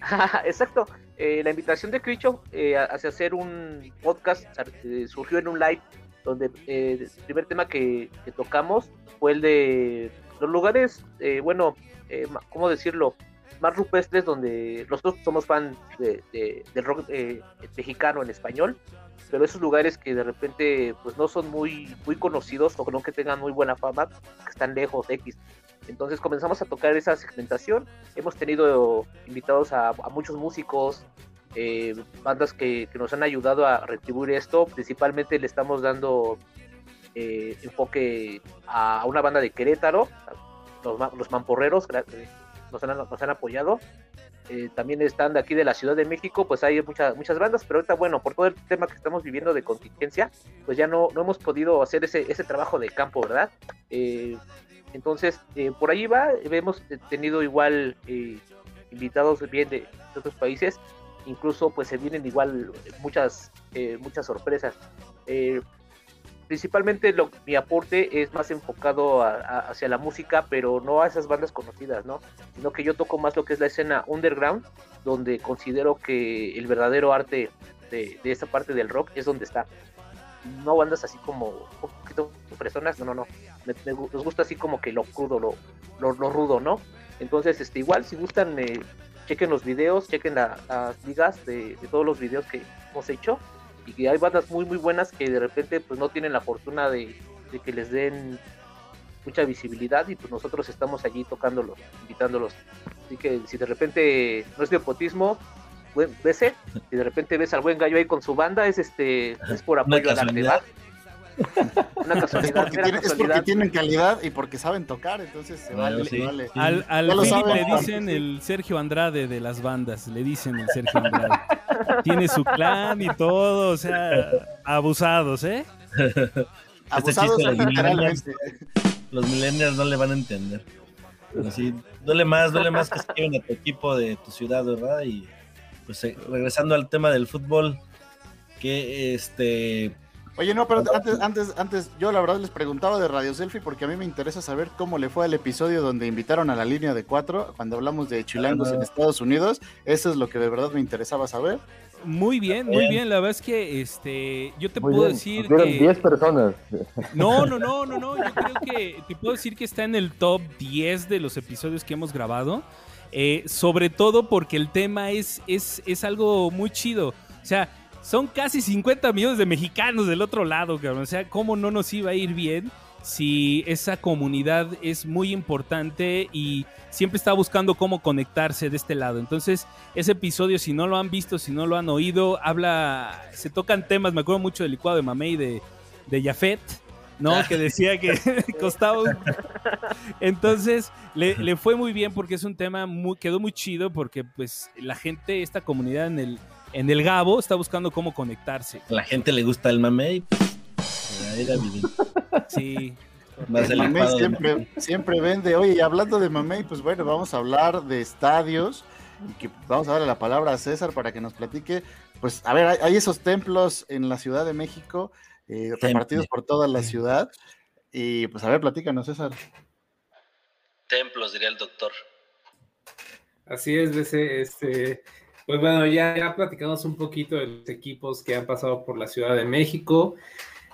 (laughs) exacto, eh, la invitación de Cricho eh, hacia hacer un podcast eh, surgió en un live donde eh, el primer tema que, tocamos fue el de los lugares, eh, bueno, eh, ¿cómo decirlo? Más rupestres donde nosotros somos fan de, de- del rock eh, mexicano en español, pero esos lugares que de repente pues no son muy, muy conocidos o no que tengan muy buena fama, que están lejos, X. Entonces comenzamos a tocar esa segmentación. Hemos tenido invitados a muchos músicos, eh, bandas que, nos han ayudado a retribuir esto. Principalmente le estamos dando eh, enfoque a, una banda de Querétaro, los, los Mamporreros, eh, nos han, apoyado. Eh, también están de aquí de la Ciudad de México, pues hay muchas muchas bandas, pero ahorita, bueno, por todo el tema que estamos viviendo de contingencia, pues ya no, no hemos podido hacer ese, ese trabajo de campo, ¿verdad? Entonces, por ahí va, hemos tenido igual invitados bien de otros países, incluso pues se vienen igual muchas, eh, muchas sorpresas. Eh, principalmente lo, mi aporte es más enfocado a- a- hacia la música, pero no a esas bandas conocidas, ¿no? Sino que yo toco más lo que es la escena underground, donde considero que el verdadero arte de, de esta parte del rock es donde está. No bandas así como un poquito personas, no, no, no. Me- me nos gusta así como que lo crudo, lo, lo, lo rudo, ¿no? Entonces, este, igual si gustan, eh, chequen los videos, chequen la- las ligas de, de todos los videos que hemos hecho y que hay bandas muy muy buenas que de repente pues no tienen la fortuna de, de que les den mucha visibilidad y pues nosotros estamos allí tocándolos, invitándolos. Así que si de repente no es nepotismo, vese, si de repente ves al buen gallo ahí con su banda, es este es por (laughs) apoyo al arte, (laughs) Una Es casualidad, porque, mera tiene- es porque tienen calidad y porque saben tocar, entonces se vale, sí, se vale. Al, al lo le dicen el Sergio Andrade de las bandas, le dicen el Sergio Andrade. Tiene su clan y todo, o sea, abusados, ¿eh? Este Abusados chiste los millennials, literalmente. los millennials no le van a entender. Pero sí, duele más, duele más que escriben a tu equipo de tu ciudad, ¿verdad? Y pues eh, regresando al tema del fútbol, que este Oye, no, pero antes, antes, antes, yo la verdad les preguntaba de Radio Selfie porque a mí me interesa saber cómo le fue al episodio donde invitaron a la línea de cuatro, cuando hablamos de chilangos en Estados Unidos. Eso es lo que de verdad me interesaba saber. Muy bien, muy Bien. La verdad es que este, yo te Muy puedo bien, decir fueron que 10 personas. (laughs) No, no, no, no, no. Yo creo que te puedo decir que está en el top 10 de los episodios que hemos grabado. Eh, sobre todo porque el tema es, es, es algo muy chido. O sea, son casi 50 millones de mexicanos del otro lado, cabrón. O sea, ¿cómo no nos iba a ir bien si esa comunidad es muy importante y siempre está buscando cómo conectarse de este lado? Entonces, ese episodio, si no lo han visto, si no lo han oído, habla, se tocan temas, me acuerdo mucho del licuado de Mamey de, de Jafet, ¿no? Que decía que (laughs) costaba un... Entonces, le, le fue muy bien porque es un tema muy, quedó muy chido porque pues la gente, esta comunidad en el, en el Gabo está buscando cómo conectarse. a la gente le gusta el mame y pues. Sí. El Mamey siempre, siempre vende. Oye, y hablando de Mamey, pues bueno, vamos a hablar de estadios y que vamos a darle la palabra a César para que nos platique. Pues, a ver, hay, hay esos templos en la Ciudad de México, eh, repartidos por toda la ciudad. Y pues, a ver, platícanos, César. Templos, diría el doctor. Así es, BC, este, pues bueno, ya, ya platicamos un poquito de los equipos que han pasado por la Ciudad de México.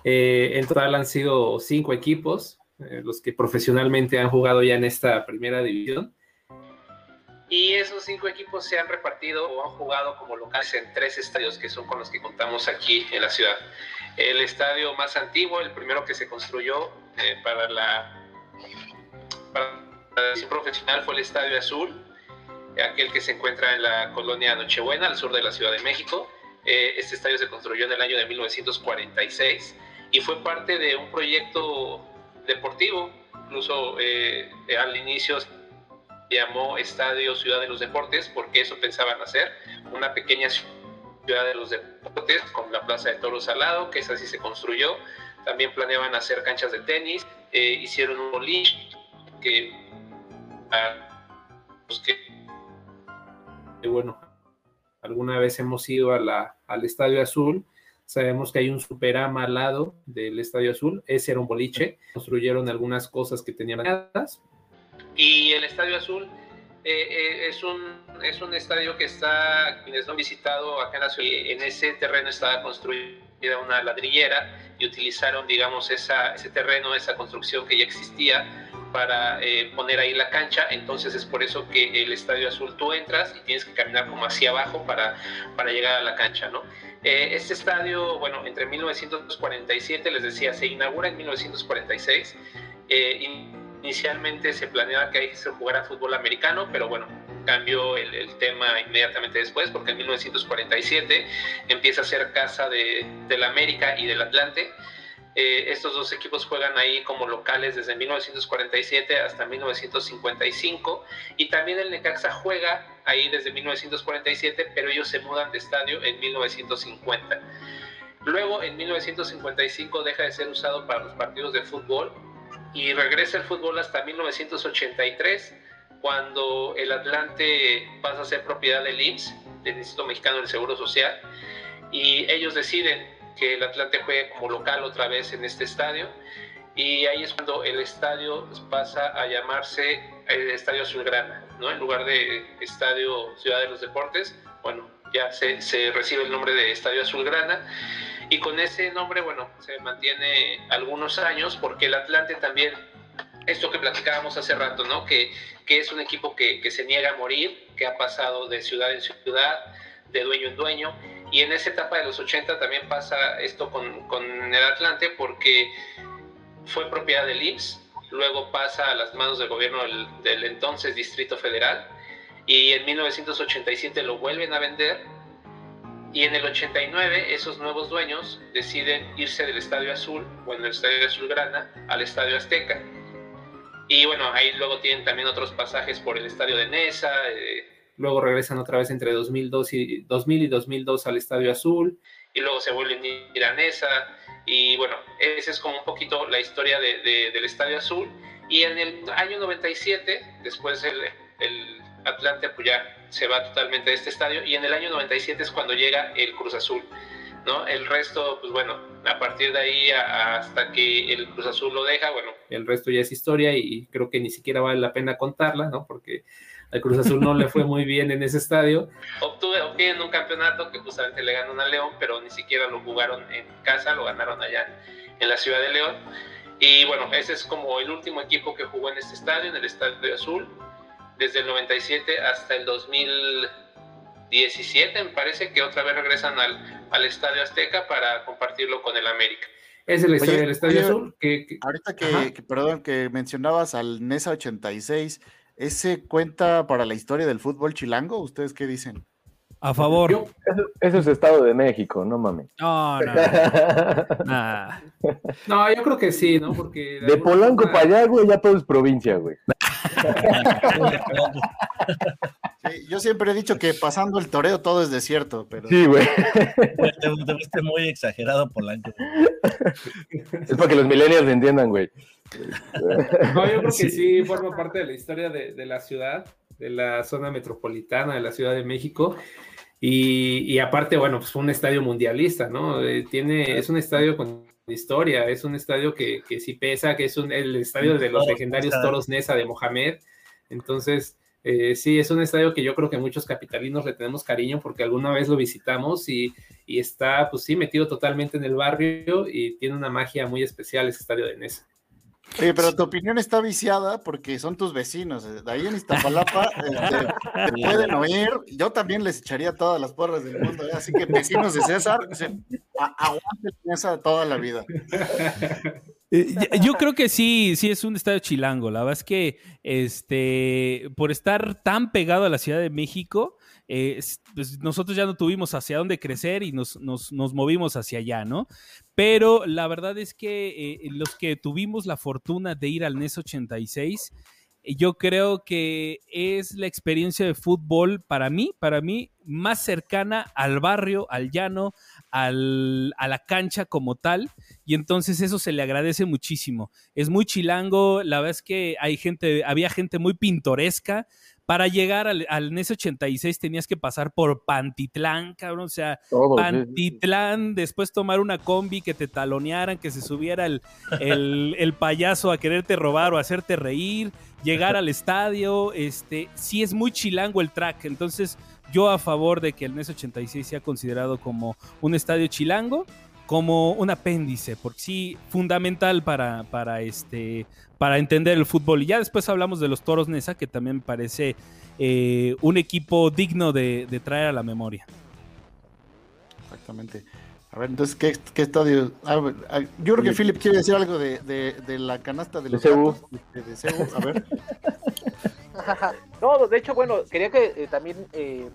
Eh, en total han sido cinco equipos, eh, los que profesionalmente han jugado ya en esta primera división. Y esos cinco equipos se han repartido o han jugado como locales en tres estadios que son con los que contamos aquí en la ciudad. El estadio más antiguo, el primero que se construyó eh, para la para la profesional fue el Estadio Azul, aquel que se encuentra en la colonia Nochebuena, al sur de la Ciudad de México. Eh, este estadio se construyó en el año de 1946 y fue parte de un proyecto deportivo, incluso eh, al inicio se llamó Estadio Ciudad de los Deportes, porque eso pensaban hacer, una pequeña ciudad de los deportes con la Plaza de Toros al lado, que es así se construyó. También planeaban hacer canchas de tenis, eh, hicieron un boliche que, pues que Y bueno, alguna vez hemos ido a la, al Estadio Azul. Sabemos que hay un superama al lado del Estadio Azul. Ese era un boliche. Construyeron algunas cosas que tenían dadas. Y el Estadio Azul eh, eh, es, un, es un estadio que está, quienes no han visitado acá en la ciudad, en ese terreno estaba construida una ladrillera y utilizaron, digamos, esa, ese terreno, esa construcción que ya existía para eh, poner ahí la cancha. Entonces es por eso que el Estadio Azul tú entras y tienes que caminar como hacia abajo para, para llegar a la cancha, ¿no? Eh, este estadio, bueno, entre 1947, les decía, se inaugura en 1946. Eh, inicialmente se planeaba que ahí se jugara fútbol americano, pero bueno, cambió el, el, tema inmediatamente después, porque en 1947 empieza a ser casa de, del América y del Atlante. Eh, estos dos equipos juegan ahí como locales desde 1947 hasta 1955 y también el Necaxa juega ahí desde 1947, pero ellos se mudan de estadio en 1950. Luego, en 1955 deja de ser usado para los partidos de fútbol y regresa el fútbol hasta 1983, cuando el Atlante pasa a ser propiedad del IMSS, del Instituto Mexicano del Seguro Social, y ellos deciden que el Atlante juegue como local otra vez en este estadio, y ahí es cuando el estadio pasa a llamarse el Estadio Azulgrana, ¿no? En lugar de Estadio Ciudad de los Deportes, bueno, ya se, se recibe el nombre de Estadio Azulgrana y con ese nombre, bueno, se mantiene algunos años porque el Atlante también, esto que platicábamos hace rato, ¿no? Que, es un equipo que, se niega a morir, que ha pasado de ciudad en ciudad, de dueño en dueño, y en esa etapa de los 80 también pasa esto con, el Atlante porque fue propiedad del IMSS, luego pasa a las manos del gobierno del, entonces Distrito Federal, y en 1987 lo vuelven a vender y en el 89 esos nuevos dueños deciden irse del Estadio Azul, bueno, el Estadio Azulgrana, al Estadio Azteca. Y bueno, ahí luego tienen también otros pasajes por el Estadio de Nesa. Eh, luego regresan otra vez entre 2002 y, 2000 y 2002 al Estadio Azul. Y luego se vuelven a ir a Nesa. Y bueno, esa es como un poquito la historia de, de, del Estadio Azul. Y en el año 97, después el, el Atlante pues ya se va totalmente de este estadio y en el año 97 es cuando llega el Cruz Azul, El resto, pues bueno, a partir de ahí hasta que el Cruz Azul lo deja, bueno. El resto ya es historia y creo que ni siquiera vale la pena contarla, ¿no? Porque al Cruz Azul no le fue muy bien en ese estadio. (laughs) Obtuve, obtienen un campeonato que justamente le ganó a León, pero ni siquiera lo jugaron en casa, lo ganaron allá en la ciudad de León. Y bueno, ese es como el último equipo que jugó en este estadio, en el Estadio Azul desde el 97 hasta el 2017, me parece que otra vez regresan al, al Estadio Azteca para compartirlo con el América. Es el estadio del Estadio oye, Azul. Que, que, ahorita que, que, perdón, que mencionabas al NESA 86, ¿ese cuenta para la historia del fútbol chilango? ¿Ustedes qué dicen? A favor. Yo, eso, eso, es Estado de México, no mames. No, no. nah. (laughs) no, yo creo que sí, ¿no? Porque. De, de Polanco para allá, güey, ya todo es provincia, güey. Sí, yo siempre he dicho que pasando el toreo todo es desierto, pero. Sí, güey. Te, te viste muy exagerado, Polanco. Es para que los millennials entiendan, güey. No, yo creo que sí forma parte de la historia de, de la ciudad, de la zona metropolitana de la Ciudad de México. Y, y, aparte, bueno, pues fue un estadio mundialista, ¿no? Eh, tiene, es un estadio con historia, es un estadio que, que sí pesa, que es un, el estadio de los legendarios Toros Nesa de Mohamed. Entonces, eh, sí, es un estadio que yo creo que muchos capitalinos le tenemos cariño porque alguna vez lo visitamos y, y está, pues sí, metido totalmente en el barrio y tiene una magia muy especial ese estadio de Nesa. Oye, pero tu opinión está viciada porque son tus vecinos. De ahí en Iztapalapa (laughs) este, te pueden oír. Yo también les echaría todas las porras del mundo. ¿eh? Así que vecinos de César, aguanten esa toda la vida. Yo creo que sí, sí es un estadio chilango. La verdad es que este, por estar tan pegado a la Ciudad de México, eh, pues, nosotros ya no tuvimos hacia dónde crecer y nos, nos- nos movimos hacia allá, ¿no? Pero la verdad es que eh, los que tuvimos la fortuna de ir al NES 86, eh, yo creo que es la experiencia de fútbol para mí, para mí, más cercana al barrio, al llano, al- a la cancha como tal. Y entonces eso se le agradece muchísimo. Es muy chilango, la verdad es que hay gente, había gente muy pintoresca. Para llegar al, al NES 86 tenías que pasar por Pantitlán, cabrón. O sea, Todo, sí, sí, sí. Pantitlán, después tomar una combi que te talonearan, que se subiera el, el- (laughs) el payaso a quererte robar o hacerte reír, llegar (laughs) al estadio. Este, sí es muy chilango el track. Entonces, yo a favor de que el NES 86 sea considerado como un estadio chilango como un apéndice, porque sí, fundamental para, para, este, para entender el fútbol. Y ya después hablamos de los Toros Nesa, que también me parece eh, un equipo digno de, de traer a la memoria. Exactamente. A ver, entonces, ¿qué, qué estadio? A ver, a- yo creo que Sí. Philip quiere decir algo de, de, de la canasta de De los gatos, de, de Cebu. A ver. (laughs) no, de hecho, bueno, quería que eh, también eh,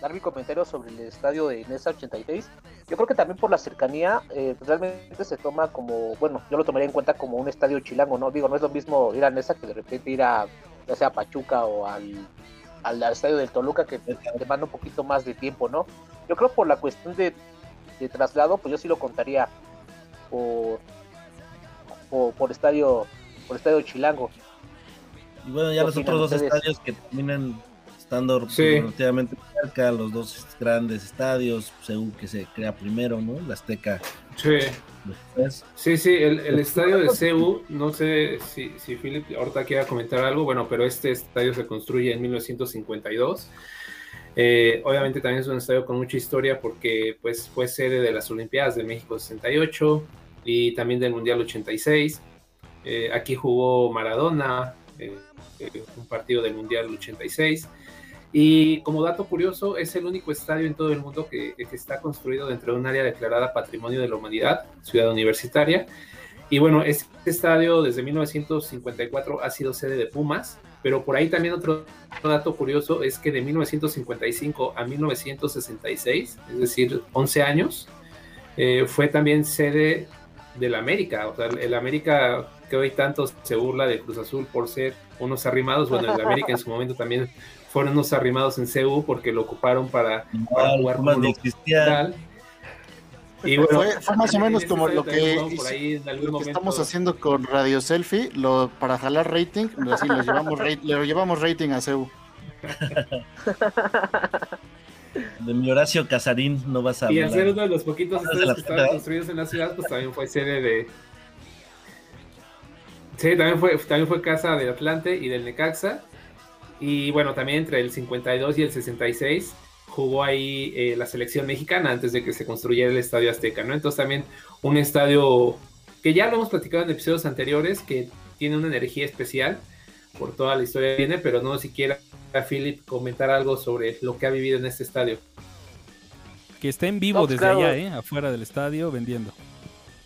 dar mi comentario sobre el estadio de Nesa 86. Yo creo que también por la cercanía, eh, realmente se toma como, bueno, yo lo tomaría en cuenta como un estadio chilango, ¿no? Digo, no es lo mismo ir a Nesa que de repente ir a, ya sea a Pachuca o al, al, al estadio del Toluca, que te demanda un poquito más de tiempo, ¿no? Yo creo por la cuestión de, de traslado, pues yo sí lo contaría por, por, por estadio por estadio chilango. Y bueno, ya ¿Qué los otros dos estadios que terminan estando Sí. relativamente cerca, los dos grandes estadios, Seúl que se crea primero, ¿no? La Azteca Sí. después. Sí, sí, el, el estadio de CEU, no sé si, si Philip ahorita quiera comentar algo, bueno, pero este estadio se construye en 1952. Eh, obviamente también es un estadio con mucha historia porque pues, fue sede de las Olimpiadas de México 68 y también del Mundial 86. Eh, aquí jugó Maradona, eh, eh, un partido del Mundial 86. Y como dato curioso, es el único estadio en todo el mundo que, está construido dentro de un área declarada Patrimonio de la Humanidad, ciudad universitaria. Y bueno, este estadio desde 1954 ha sido sede de Pumas, pero por ahí también otro dato curioso es que de 1955 a 1966, es decir, 11 años, eh, fue también sede del América. O sea, el América que hoy tanto se burla de Cruz Azul por ser unos arrimados, bueno, el América en su momento también fueron unos arrimados en CU porque lo ocuparon para, para Igual, jugar. Y bueno, fue, fue más o menos como lo que, hizo- por ahí en algún lo que estamos haciendo con Radio Selfie, lo, para jalar rating, así le llevamos, le llevamos rating a Cebu. (laughs) De mi Horacio Casarín no vas a Y hablar. ser uno de los poquitos ¿Hablas de estadios que estaban construidos en la ciudad, pues también fue sede de. Sí, también fue, también fue casa del Atlante y del Necaxa. Y bueno, también entre el 52 y el 66 jugó ahí eh, la selección mexicana antes de que se construyera el Estadio Azteca, ¿no? Entonces también un estadio que ya lo hemos platicado en episodios anteriores, que tiene una energía especial por toda la historia que tiene, pero no siquiera a Philip comentar algo sobre lo que ha vivido en este estadio. Que está en vivo No, pues, desde claro. allá, ¿eh? afuera del estadio, vendiendo.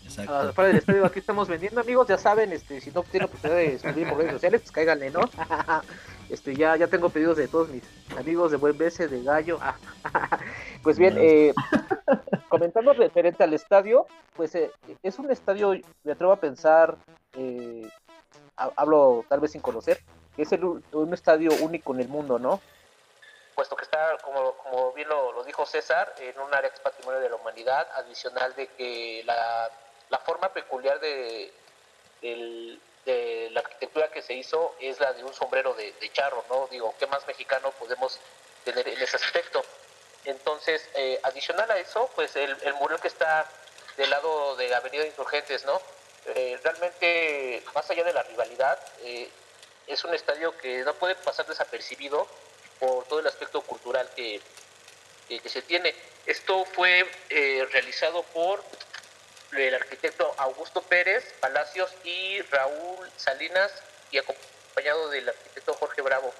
Exacto. Ah, Fuera del estadio, aquí estamos vendiendo, amigos. Ya saben, este, si no tienen oportunidad de escribir por redes sociales, pues cáiganle, ¿no? Este, ya, ya tengo pedidos de todos mis amigos de Buen Bese, de Gallo. Ah, (laughs) Pues bien, eh, comentando referente al estadio, pues eh, es un estadio, me atrevo a pensar, eh, ha- hablo tal vez sin conocer, que es el un estadio único en el mundo, ¿no? Puesto que está, como, como bien lo, lo dijo César, en un área que es patrimonio de la humanidad, adicional de que la, la forma peculiar de, del- de la arquitectura que se hizo es la de un sombrero de, de charro, ¿no? Digo, ¿qué más mexicano podemos tener en ese aspecto? Entonces, eh, adicional a eso, pues el, el mural que está del lado de Avenida Insurgentes, ¿no? Eh, realmente, más allá de la rivalidad, eh, es un estadio que no puede pasar desapercibido por todo el aspecto cultural que, que, que se tiene. Esto fue eh, realizado por el arquitecto Augusto Pérez Palacios y Raúl Salinas y acompañado del arquitecto Jorge Bravo.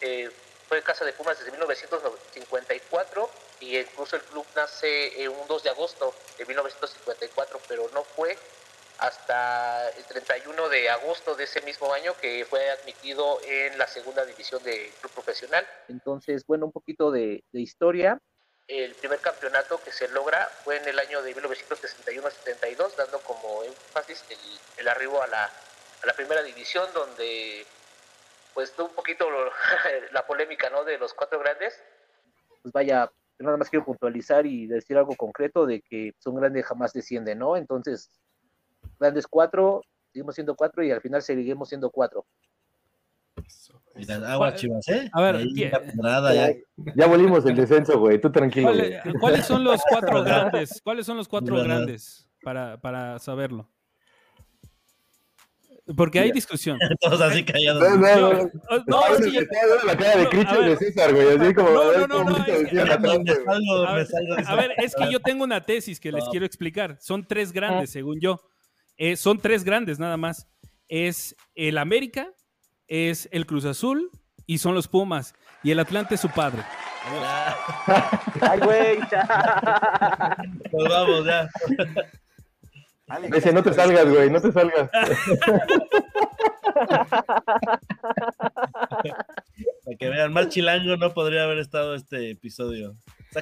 Eh, fue Casa de Pumas desde 1954 y incluso el club nace en un 2 de agosto de 1954, pero no fue hasta el 31 de agosto de ese mismo año que fue admitido en la segunda división de club profesional. Entonces, bueno, un poquito de, de historia. El primer campeonato que se logra fue en el año de 1961-72, dando como énfasis el, el arribo a la, a la primera división, donde pues un poquito (laughs) la polémica ¿no? de los cuatro grandes. Pues vaya, nada más quiero puntualizar y decir algo concreto de que son grandes jamás descienden, ¿no? Entonces, grandes cuatro, seguimos siendo cuatro y al final seguiremos siendo cuatro. Mira, agua chivas, ¿eh? A ver, Ahí ¿quién- la pedrada, ya. Ya volvimos el descenso, güey. Tú tranquilo, güey. ¿Cuáles, son los cuatro (laughs) grandes? ¿Cuáles son los cuatro grandes? Para, para saberlo. Porque hay discusión. (laughs) Todos así callados. No, no, no. No, No, es que yo- la cara de a y de ver. César, güey. Así como, No, a ver, no, no, cómo no, se es que- A ver, es yo tengo una tesis que les quiero explicar. Son tres grandes, según yo. Eh, son tres grandes nada más. Es el América, es el Cruz Azul y son los Pumas. Y el Atlante es su padre. (laughs) Ay, güey. Pues vamos, ya. Ese, no te salgas, güey. No te salgas. Para que vean, más chilango no podría haber estado este episodio.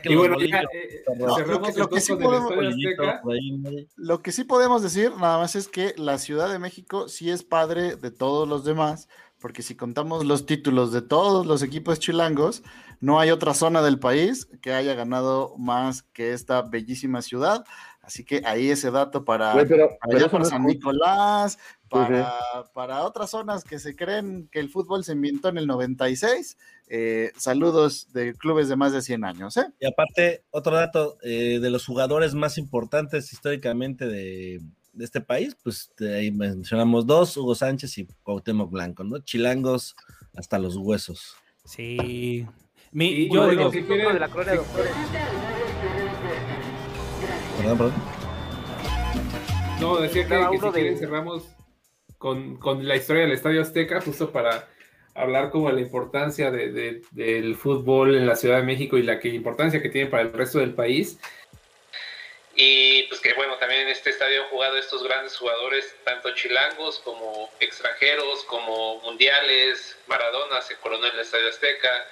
Y bueno, ya, eh, No, lo que- lo que sí podemos- Azteca. ¿no? Lo que sí podemos decir nada más es que la Ciudad de México sí es padre de todos los demás, porque si contamos los títulos de todos los equipos chilangos, no hay otra zona del país que haya ganado más que esta bellísima ciudad. Así que ahí ese dato para, pero- para pero allá San. Nicolás, para, sí. para otras zonas que se creen que el fútbol se inventó en el 96. eh, saludos de clubes de más de 100 años. ¿eh? Y aparte, otro dato eh, de los jugadores más importantes históricamente de, de este país, pues de ahí mencionamos dos, Hugo Sánchez y Cuauhtémoc Blanco, ¿no? Chilangos hasta los huesos. Sí. Mi- Y, yo digo, si de la. Perdón, perdón. No, decía que, que si uno de- quieren cerramos con, con la historia del Estadio Azteca, justo para hablar como de la importancia de- de- del fútbol en la Ciudad de México y la que, importancia que tiene para el resto del país. Y pues que bueno, también en este estadio han jugado estos grandes jugadores, tanto chilangos como extranjeros, como mundiales. Maradona se coronó en el Estadio Azteca,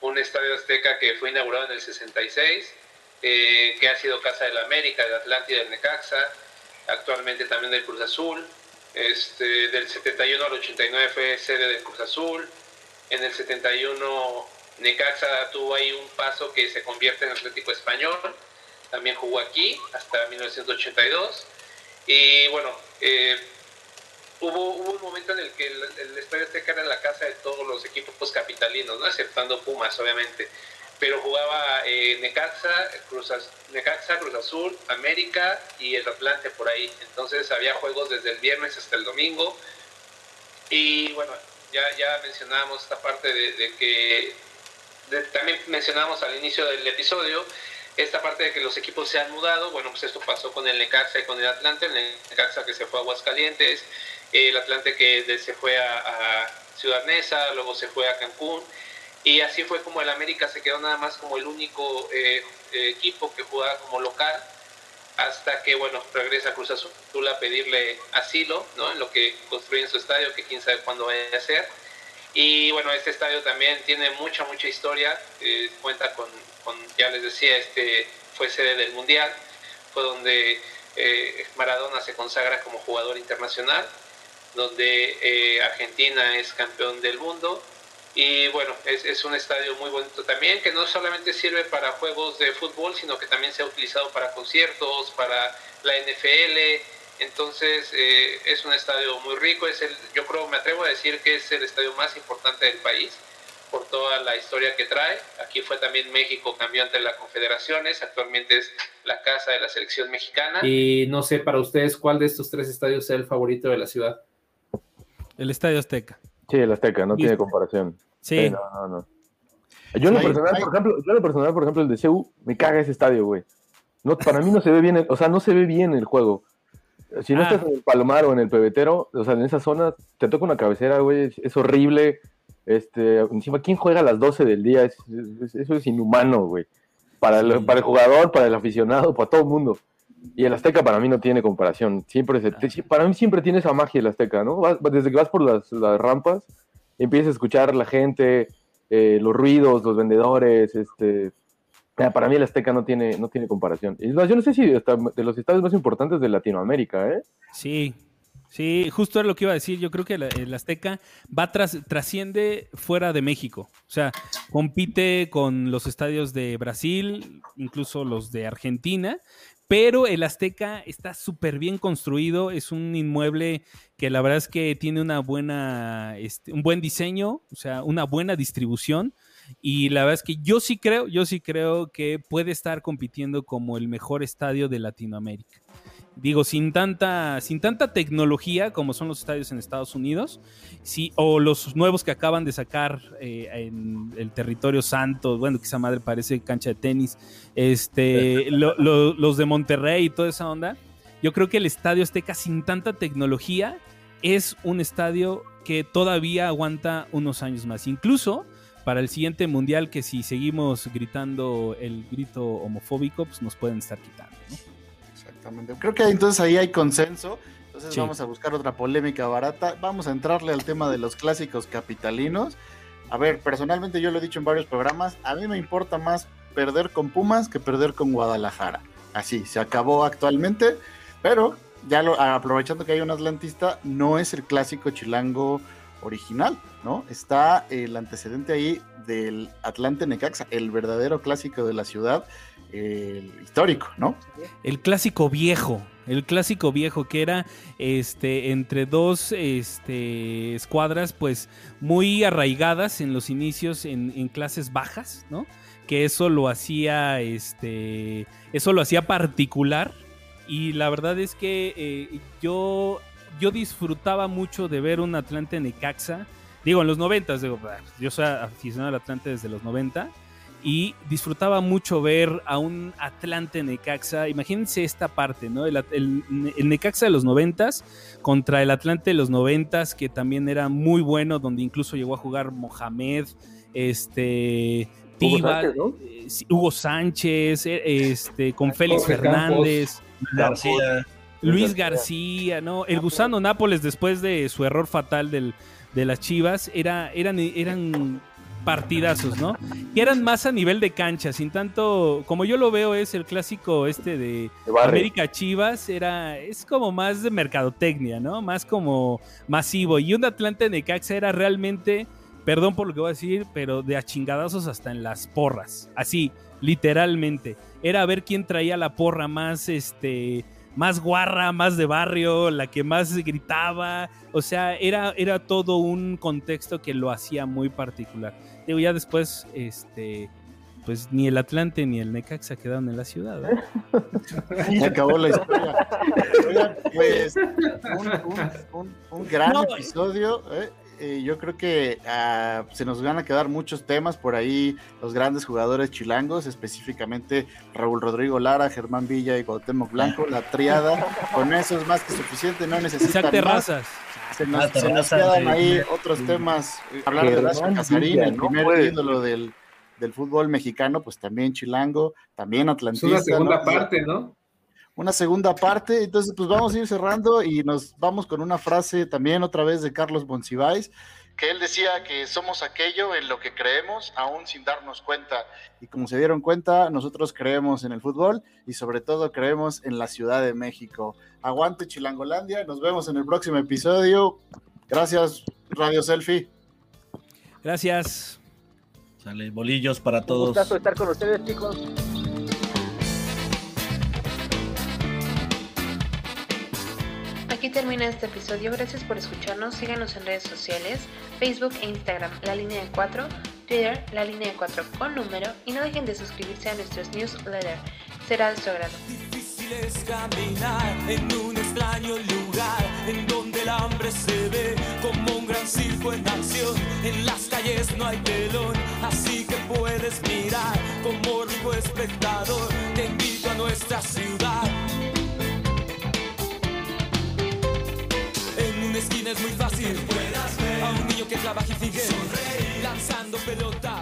un Estadio Azteca que fue inaugurado en el 66, eh, que ha sido casa del América, del Atlante y del Necaxa, actualmente también del Cruz Azul. Este, del 71 al 89 fue sede del Cruz Azul. En el 71 Necaxa tuvo ahí un paso que se convierte en Atlético Español también jugó aquí hasta 1982. Y bueno, eh, hubo, hubo un momento en el que el, el Estadio Azteca era la casa de todos los equipos capitalinos, ¿no? exceptando Pumas, obviamente. Pero jugaba eh, Necaxa, Cruz, Necaxa, Cruz Azul, América y el Atlante por ahí. Entonces había juegos desde el viernes hasta el domingo. Y bueno, ya, ya mencionábamos esta parte de, de que de- también mencionábamos al inicio del episodio esta parte de que los equipos se han mudado, bueno, pues esto pasó con el Necaxa y con el Atlante, el Necaxa que se fue a Aguascalientes, el Atlante que se fue a, Ciudad Neza, luego se fue a Cancún, y así fue como el América se quedó nada más como el único eh, equipo que jugaba como local, hasta que, bueno, regresa Cruz Azul a pedirle asilo, ¿no? En lo que construyen su estadio, que quién sabe cuándo vaya a ser. Y bueno, este estadio también tiene mucha, mucha historia. eh, cuenta con, con, ya les decía, este fue sede del Mundial. Fue donde eh, Maradona se consagra como jugador internacional, donde eh, Argentina es campeón del mundo. Y bueno, es, es un estadio muy bonito también, que no solamente sirve para juegos de fútbol, sino que también se ha utilizado para conciertos, para la NFL. Entonces eh, es un estadio muy rico, es el, yo creo, me atrevo a decir que es el estadio más importante del país por toda la historia que trae. Aquí fue también México campeón de las confederaciones, actualmente es la casa de la selección mexicana. Y no sé para ustedes cuál de estos tres estadios sea el favorito de la ciudad. el Estadio Azteca. Sí, el Azteca, no tiene comparación. Sí. no, no, no. Yo en lo personal, por ejemplo, yo en lo personal, por ejemplo, el de CEU, me caga ese estadio, güey. No, para mí no se ve bien, el- o sea, no se ve bien el juego. Si no Ah. estás en el Palomar o en el Pebetero, o sea, en esa zona, te toca una cabecera, güey, es horrible. Este, encima, ¿quién juega a las 12 del día? Es- es- eso es inhumano, güey. Para el, para el jugador, para el aficionado, para todo el mundo. Y el Azteca para mí no tiene comparación. Siempre se- te- para mí siempre tiene esa magia el Azteca, ¿no? Vas- desde que vas por las, las rampas, empiezas a escuchar la gente, eh, los ruidos, los vendedores, este... Para mí el Azteca no tiene, no tiene comparación. Y yo no sé si de los estadios más importantes de Latinoamérica, ¿eh? Sí, sí, justo era lo que iba a decir. Yo creo que la- el Azteca va tras, trasciende fuera de México. O sea, compite con los estadios de Brasil, incluso los de Argentina. Pero el Azteca está súper bien construido, es un inmueble que la verdad es que tiene una buena, este, un buen diseño, o sea, una buena distribución. Y la verdad es que yo sí creo, yo sí creo que puede estar compitiendo como el mejor estadio de Latinoamérica. Digo, sin tanta, sin tanta tecnología como son los estadios en Estados Unidos, sí, o los nuevos que acaban de sacar eh, en el territorio santo, bueno, esa madre parece cancha de tenis, este, (laughs) lo- lo- los de Monterrey y toda esa onda. Yo creo que el estadio Azteca sin tanta tecnología es un estadio que todavía aguanta unos años más. Incluso para el siguiente mundial, que si seguimos gritando el grito homofóbico, pues nos pueden estar quitando. ¿no? Exactamente. Creo que entonces ahí hay consenso. Entonces Sí. vamos a buscar otra polémica barata. Vamos a entrarle al tema de los clásicos capitalinos. A ver, personalmente yo lo he dicho en varios programas, a mí me importa más perder con Pumas que perder con Guadalajara. Así, se acabó actualmente, pero ya lo, aprovechando que hay un atlantista, no es el clásico chilango original, ¿no? Está el antecedente ahí del Atlante Necaxa, el verdadero clásico de la ciudad, el histórico, ¿no? El clásico viejo, el clásico viejo que era este entre dos este, escuadras pues muy arraigadas en los inicios en, en clases bajas, ¿no? Que eso lo hacía este eso lo hacía particular y la verdad es que eh, yo yo disfrutaba mucho de ver un Atlante Necaxa. Digo, en los 90, digo, bah, yo soy aficionado al Atlante desde los 90 y disfrutaba mucho ver a un Atlante Necaxa. Imagínense esta parte, ¿no? El, el- el Necaxa de los 90 contra el Atlante de los 90 que también era muy bueno, donde incluso llegó a jugar Mohamed, este. Hugo Tiva, Sánchez, ¿no? eh, Hugo Sánchez, eh, este, con Félix Jorge Fernández. García. Luis García, ¿no? El gusano Nápoles después de su error fatal del, de las Chivas, era, eran, eran partidazos, ¿no? Que eran más a nivel de cancha, sin tanto, como yo lo veo es el clásico este de. América Chivas, era, es como más de mercadotecnia, ¿no? Más como masivo. Y un Atlante Necaxa era realmente, perdón por lo que voy a decir, pero de a chingadazos hasta en las porras. Así, literalmente. Era ver quién traía la porra más, este, más guarra, más de barrio, la que más gritaba. O sea, era, era todo un contexto que lo hacía muy particular. Digo, ya después, este, pues ni el Atlante ni el Necaxa quedaron en la ciudad. ¿eh? (laughs) Se acabó la historia. Oigan, pues un, un- un- un gran No, episodio. ¿eh? Eh, yo creo que ah, se nos van a quedar muchos temas por ahí, los grandes jugadores chilangos, específicamente Raúl Rodrigo Lara, Germán Villa y Cuauhtémoc Blanco, la triada. Con eso es más que suficiente, no necesitan Isaac más. Se nos, Ah, se nos Terrazas, quedan ahí otros temas. eh, Hablar de Horacio Casarín, el no primer ídolo del, del fútbol mexicano, pues también chilango, también Es atlantista. una segunda ¿no? parte, ¿no? una segunda parte. Entonces, pues vamos a ir cerrando y nos vamos con una frase también otra vez de Carlos Monsiváis, que él decía que somos aquello en lo que creemos, aún sin darnos cuenta. Y como se dieron cuenta, nosotros creemos en el fútbol y sobre todo creemos en la Ciudad de México. Aguante Chilangolandia, nos vemos en el próximo episodio. Gracias, Radio Selfie. Gracias. Sale bolillos para Un todos. gustazo estar con ustedes, chicos. Termina este episodio. Gracias por escucharnos. Síganos en redes sociales, Facebook e Instagram, La Línea de 4, Twitter, La Línea de 4 con número y no dejen de suscribirse a nuestros newsletters. Será de su agrado. Difícil es caminar en un extraño lugar en donde el hambre se ve como un gran circo en acción. En las calles no hay telón, así que puedes mirar como rico espectador. Te invito a nuestra ciudad. una esquina es muy fácil. Puedas ver a un niño que trabaja y sigue sonreír, lanzando pelota.